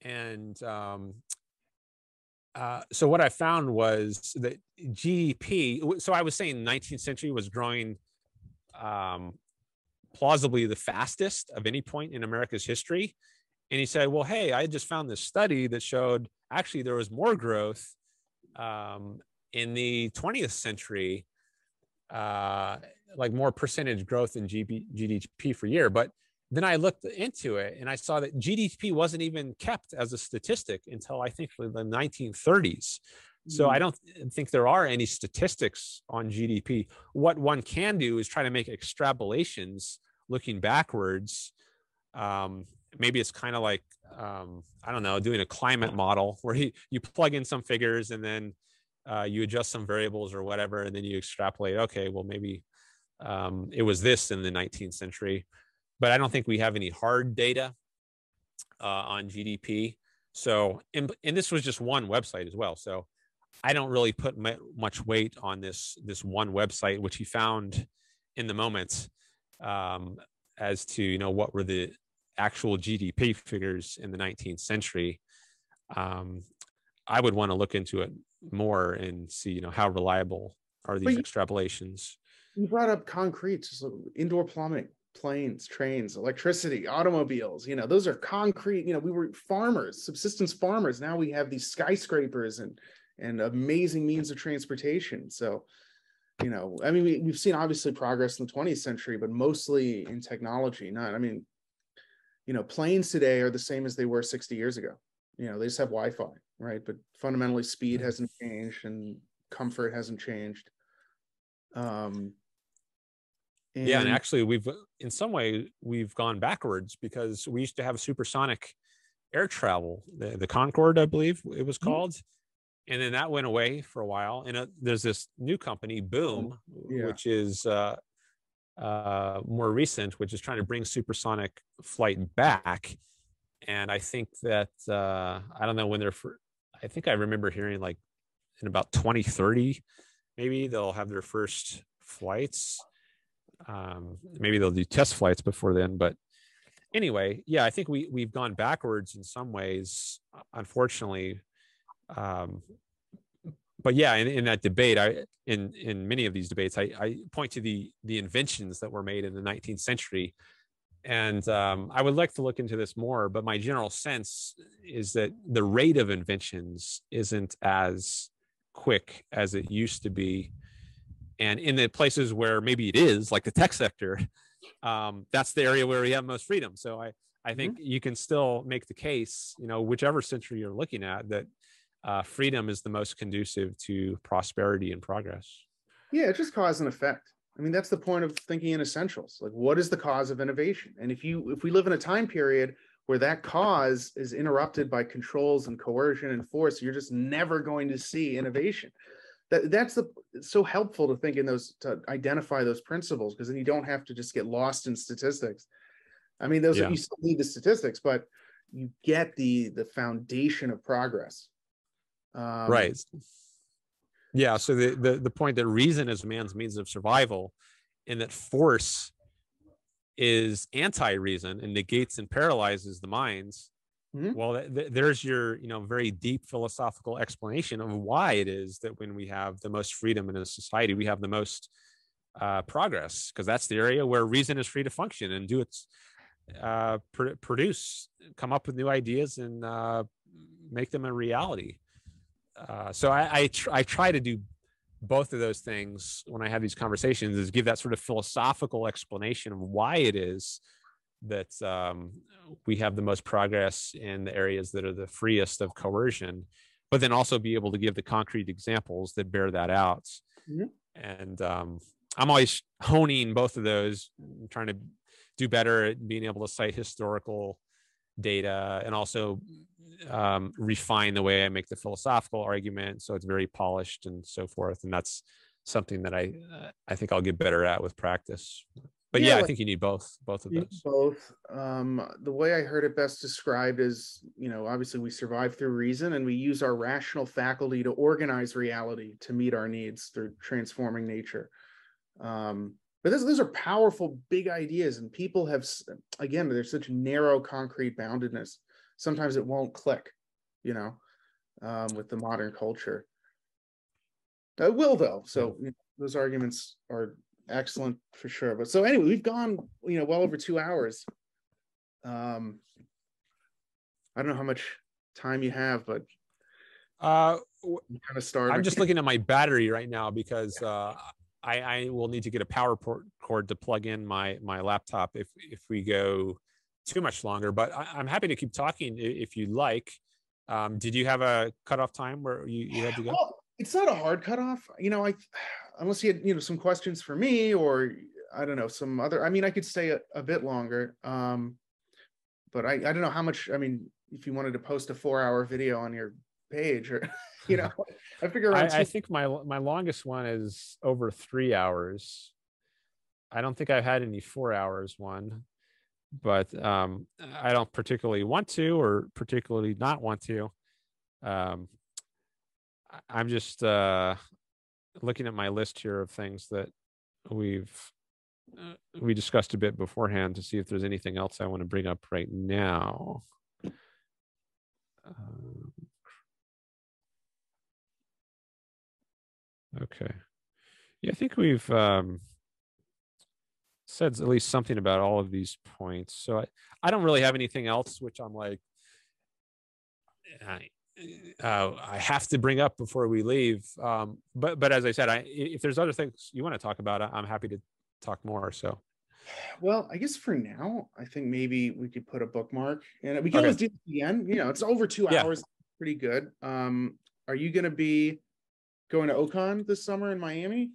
And um, uh, so what I found was that GDP, so I was saying 19th century was growing um, plausibly the fastest of any point in America's history. And he said, well, hey, I just found this study that showed actually there was more growth um, in the 20th century, uh, like more percentage growth in GDP for year. But then I looked into it and I saw that GDP wasn't even kept as a statistic until I think the 1930s. So I hmm. don't think there are any statistics on GDP. What one can do is try to make extrapolations looking backwards. Um, maybe it's kind of like um, I don't know, doing a climate model where you, you plug in some figures and then uh, you adjust some variables or whatever, and then you extrapolate. Okay, well maybe um, it was this in the 19th century, but I don't think we have any hard data uh, on GDP. So, and, and this was just one website as well. So, I don't really put much weight on this this one website, which he found in the moment, um, as to you know what were the actual GDP figures in the 19th century. Um, I would want to look into it more and see you know how reliable are these you, extrapolations. You brought up concrete, so uh, indoor plumbing, planes, trains, electricity, automobiles. You know, those are concrete. You know, we were farmers, subsistence farmers. Now we have these skyscrapers and and amazing means of transportation. So, you know, I mean, we, we've seen obviously progress in the 20th century, but mostly in technology. Not, I mean, you know, planes today are the same as they were 60 years ago. You know, they just have Wi-Fi, right? But fundamentally, speed hasn't changed and comfort hasn't changed. Um, and yeah, and actually, we've in some way we've gone backwards because we used to have supersonic air travel, the, the Concorde, I believe it was mm-hmm. called, and then that went away for a while. And uh, there's this new company, Boom, yeah. which is uh, uh, more recent, which is trying to bring supersonic flight back. And I think that uh, I don't know when they're. I think I remember hearing like in about 2030, maybe they'll have their first flights. Um, maybe they'll do test flights before then, but anyway, yeah, I think we we've gone backwards in some ways, unfortunately. Um, but yeah, in, in that debate, I in in many of these debates, I, I point to the the inventions that were made in the 19th century, and um, I would like to look into this more. But my general sense is that the rate of inventions isn't as quick as it used to be, and in the places where maybe it is, like the tech sector, um, that's the area where we have most freedom. So I I think mm-hmm. you can still make the case, you know, whichever century you're looking at, that uh, freedom is the most conducive to prosperity and progress. Yeah, just cause and effect. I mean, that's the point of thinking in essentials. Like, what is the cause of innovation? And if you if we live in a time period where that cause is interrupted by controls and coercion and force, you're just never going to see innovation. That that's the so helpful to think in those to identify those principles because then you don't have to just get lost in statistics. I mean, those yeah. you still need the statistics, but you get the the foundation of progress um, right. Yeah. So the, the the point that reason is man's means of survival, and that force is anti-reason and negates and paralyzes the minds. Mm-hmm. Well, th- th- there's your you know very deep philosophical explanation of why it is that when we have the most freedom in a society, we have the most uh, progress because that's the area where reason is free to function and do its uh, pr- produce, come up with new ideas and uh, make them a reality. Uh, so I I, tr- I try to do both of those things when I have these conversations is give that sort of philosophical explanation of why it is that um, we have the most progress in the areas that are the freest of coercion, but then also be able to give the concrete examples that bear that out. Mm-hmm. And um, I'm always honing both of those, trying to do better at being able to cite historical data and also um, refine the way I make the philosophical argument, so it's very polished and so forth. And that's something that I uh, I think I'll get better at with practice. But yeah, yeah I think you need both both of those. Both. Um, the way I heard it best described is, you know, obviously we survive through reason, and we use our rational faculty to organize reality to meet our needs through transforming nature. Um, but this, those are powerful, big ideas, and people have, again, there's such narrow, concrete boundedness sometimes it won't click, you know, um, with the modern culture. It will though. So you know, those arguments are excellent for sure. But so anyway, we've gone, you know, well over two hours. Um, I don't know how much time you have, but uh, kind of. I'm just looking at my battery right now because uh, I, I will need to get a power cord to plug in my my laptop if if we go too much longer, but I, am happy to keep talking if you like. Um, did you have a cutoff time where you, you had to go? Well, it's not a hard cutoff. You know, I unless you had you know some questions for me or I don't know some other. I mean, I could stay a, a bit longer. Um, but I I don't know how much. I mean, if you wanted to post a four hour video on your page or you know, I figure I, I think my my longest one is over three hours. I don't think I've had any four hours one but um, I don't particularly want to or particularly not want to. Um, I'm just uh, looking at my list here of things that we've uh, we discussed a bit beforehand to see if there's anything else I want to bring up right now. Um, okay. Yeah, I think we've um, said at least something about all of these points. So I, I don't really have anything else, which I'm like, I, uh, I have to bring up before we leave. Um, but but as I said, I if there's other things you want to talk about, I'm happy to talk more. So Well, I guess for now, I think maybe we could put a bookmark and we can Okay. always do it again. You know, it's over two Yeah. hours, pretty good. Um, are you gonna be going to Ocon this summer in Miami?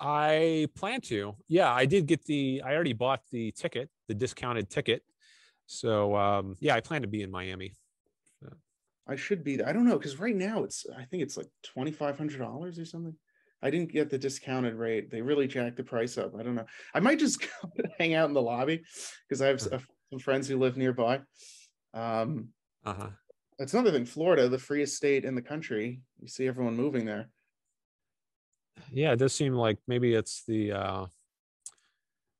I plan to. Yeah, I did get the. I already bought the ticket, the discounted ticket. So um, yeah, I plan to be in Miami. I should be. I don't know because right now it's I think it's like twenty five hundred dollars or something. I didn't get the discounted rate. They really jacked the price up. I don't know. I might just go hang out in the lobby because I have some friends who live nearby. Um, Uh huh. That's another thing. Florida, the freest state in the country. You see everyone moving there. Yeah, it does seem like maybe it's the. Uh,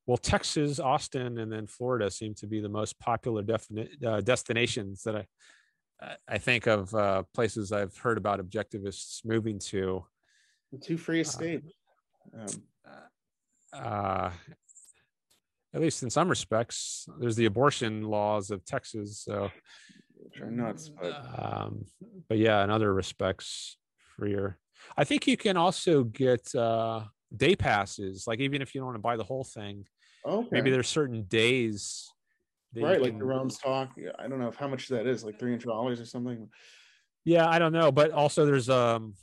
well, Texas, Austin, and then Florida seem to be the most popular defini- uh, destinations that I. I- I think of uh, places I've heard about objectivists moving to. The two freest Uh, states. Um, uh, at least in some respects, there's the abortion laws of Texas. So, which are nuts, but um, but yeah, in other respects, freer. I think you can also get uh, day passes. Like even if you don't want to buy the whole thing, okay. maybe there's certain days. right, like can- the Rome's talk. I don't know if how much that is, like three hundred dollars or something. Yeah, I don't know, but also there's um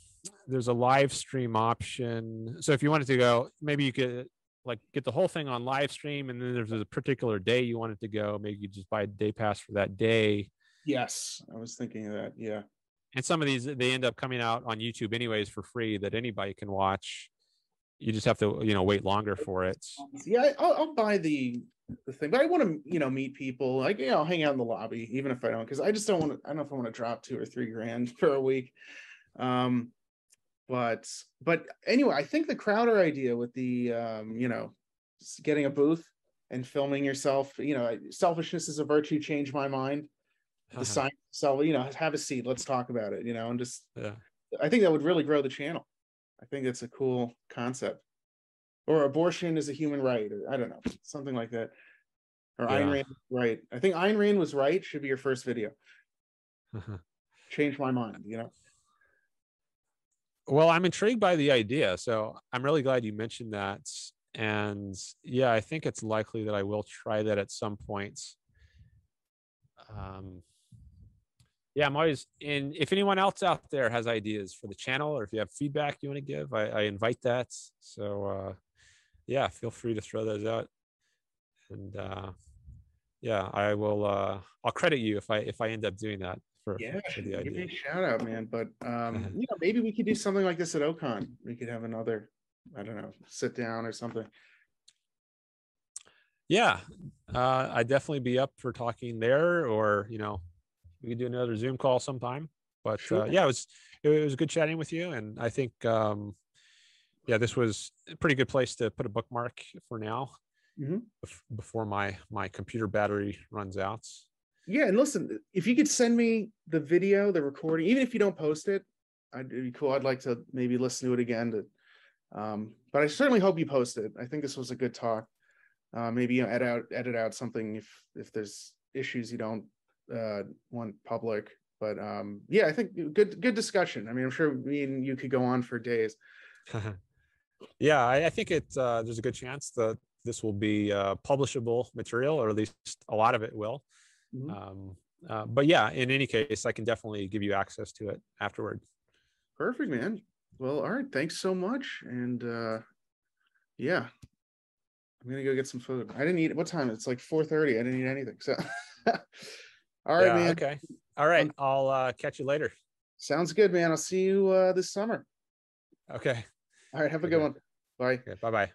there's a live stream option. So if you wanted to go, maybe you could like get the whole thing on live stream, and then there's a particular day you wanted to go. Maybe you just buy a day pass for that day. Yes, I was thinking of that. Yeah. And some of these they end up coming out on YouTube anyways for free that anybody can watch. You just have to you know wait longer for it. Yeah, I- I'll, I'll buy the the thing, but I want to you know meet people. Like you know, I'll hang out in the lobby, even if I don't, because I just don't want to. I don't know if I want to drop two or three grand for a week. Um, but but anyway, I think the Crowder idea with the um, you know, getting a booth and filming yourself, you know, selfishness is a virtue. Change my mind. The sign, so you know, have a seat. Let's talk about it. You know, and just yeah. I think that would really grow the channel. I think it's a cool concept. Or abortion is a human right, or I don't know, something like that. Or Ayn Yeah. Rand, right? I think Ayn Rand was right. Should be your first video. Change my mind. You know. Well, I'm intrigued by the idea. So I'm really glad you mentioned that. And yeah, I think it's likely that I will try that at some point. Um, yeah, I'm always in. If anyone else out there has ideas for the channel or if you have feedback you want to give, I, I invite that. So uh, yeah, feel free to throw those out. And uh, yeah, I will. Uh, I'll credit you if I if I end up doing that for, Yeah, for the give me idea. a shout out, man. But um, you know, maybe we could do something like this at Ocon. We could have another, I don't know, sit down or something. yeah uh i'd definitely be up for talking there or you know we could do another zoom call sometime but uh, yeah it was it was good chatting with you and i think um yeah this was a pretty good place to put a bookmark for now Mhm. before my my computer battery runs out Yeah, and listen, if you could send me the video, the recording, even if you don't post it, I'd it'd be cool. I'd like to maybe listen to it again. To, um, but I certainly hope you post it. I think this was a good talk. Uh, maybe you know, edit out edit out something if if there's issues you don't uh, want public. But um, yeah, I think good good discussion. I mean, I'm sure me and you could go on for days. yeah I, I think it uh there's a good chance that this will be uh publishable material or at least a lot of it will Mhm. um uh, but yeah in any case i can definitely give you access to it afterward Perfect, man. Well, all right. Thanks so much. And uh yeah. I'm gonna go get some food. I didn't eat what time? It's like 4:30. I didn't eat anything. So all right, Yeah, man. Okay. All right. I'll uh, catch you later. Sounds good, man. I'll see you uh this summer. Okay. All right, have a good Okay. one. Bye. Bye bye.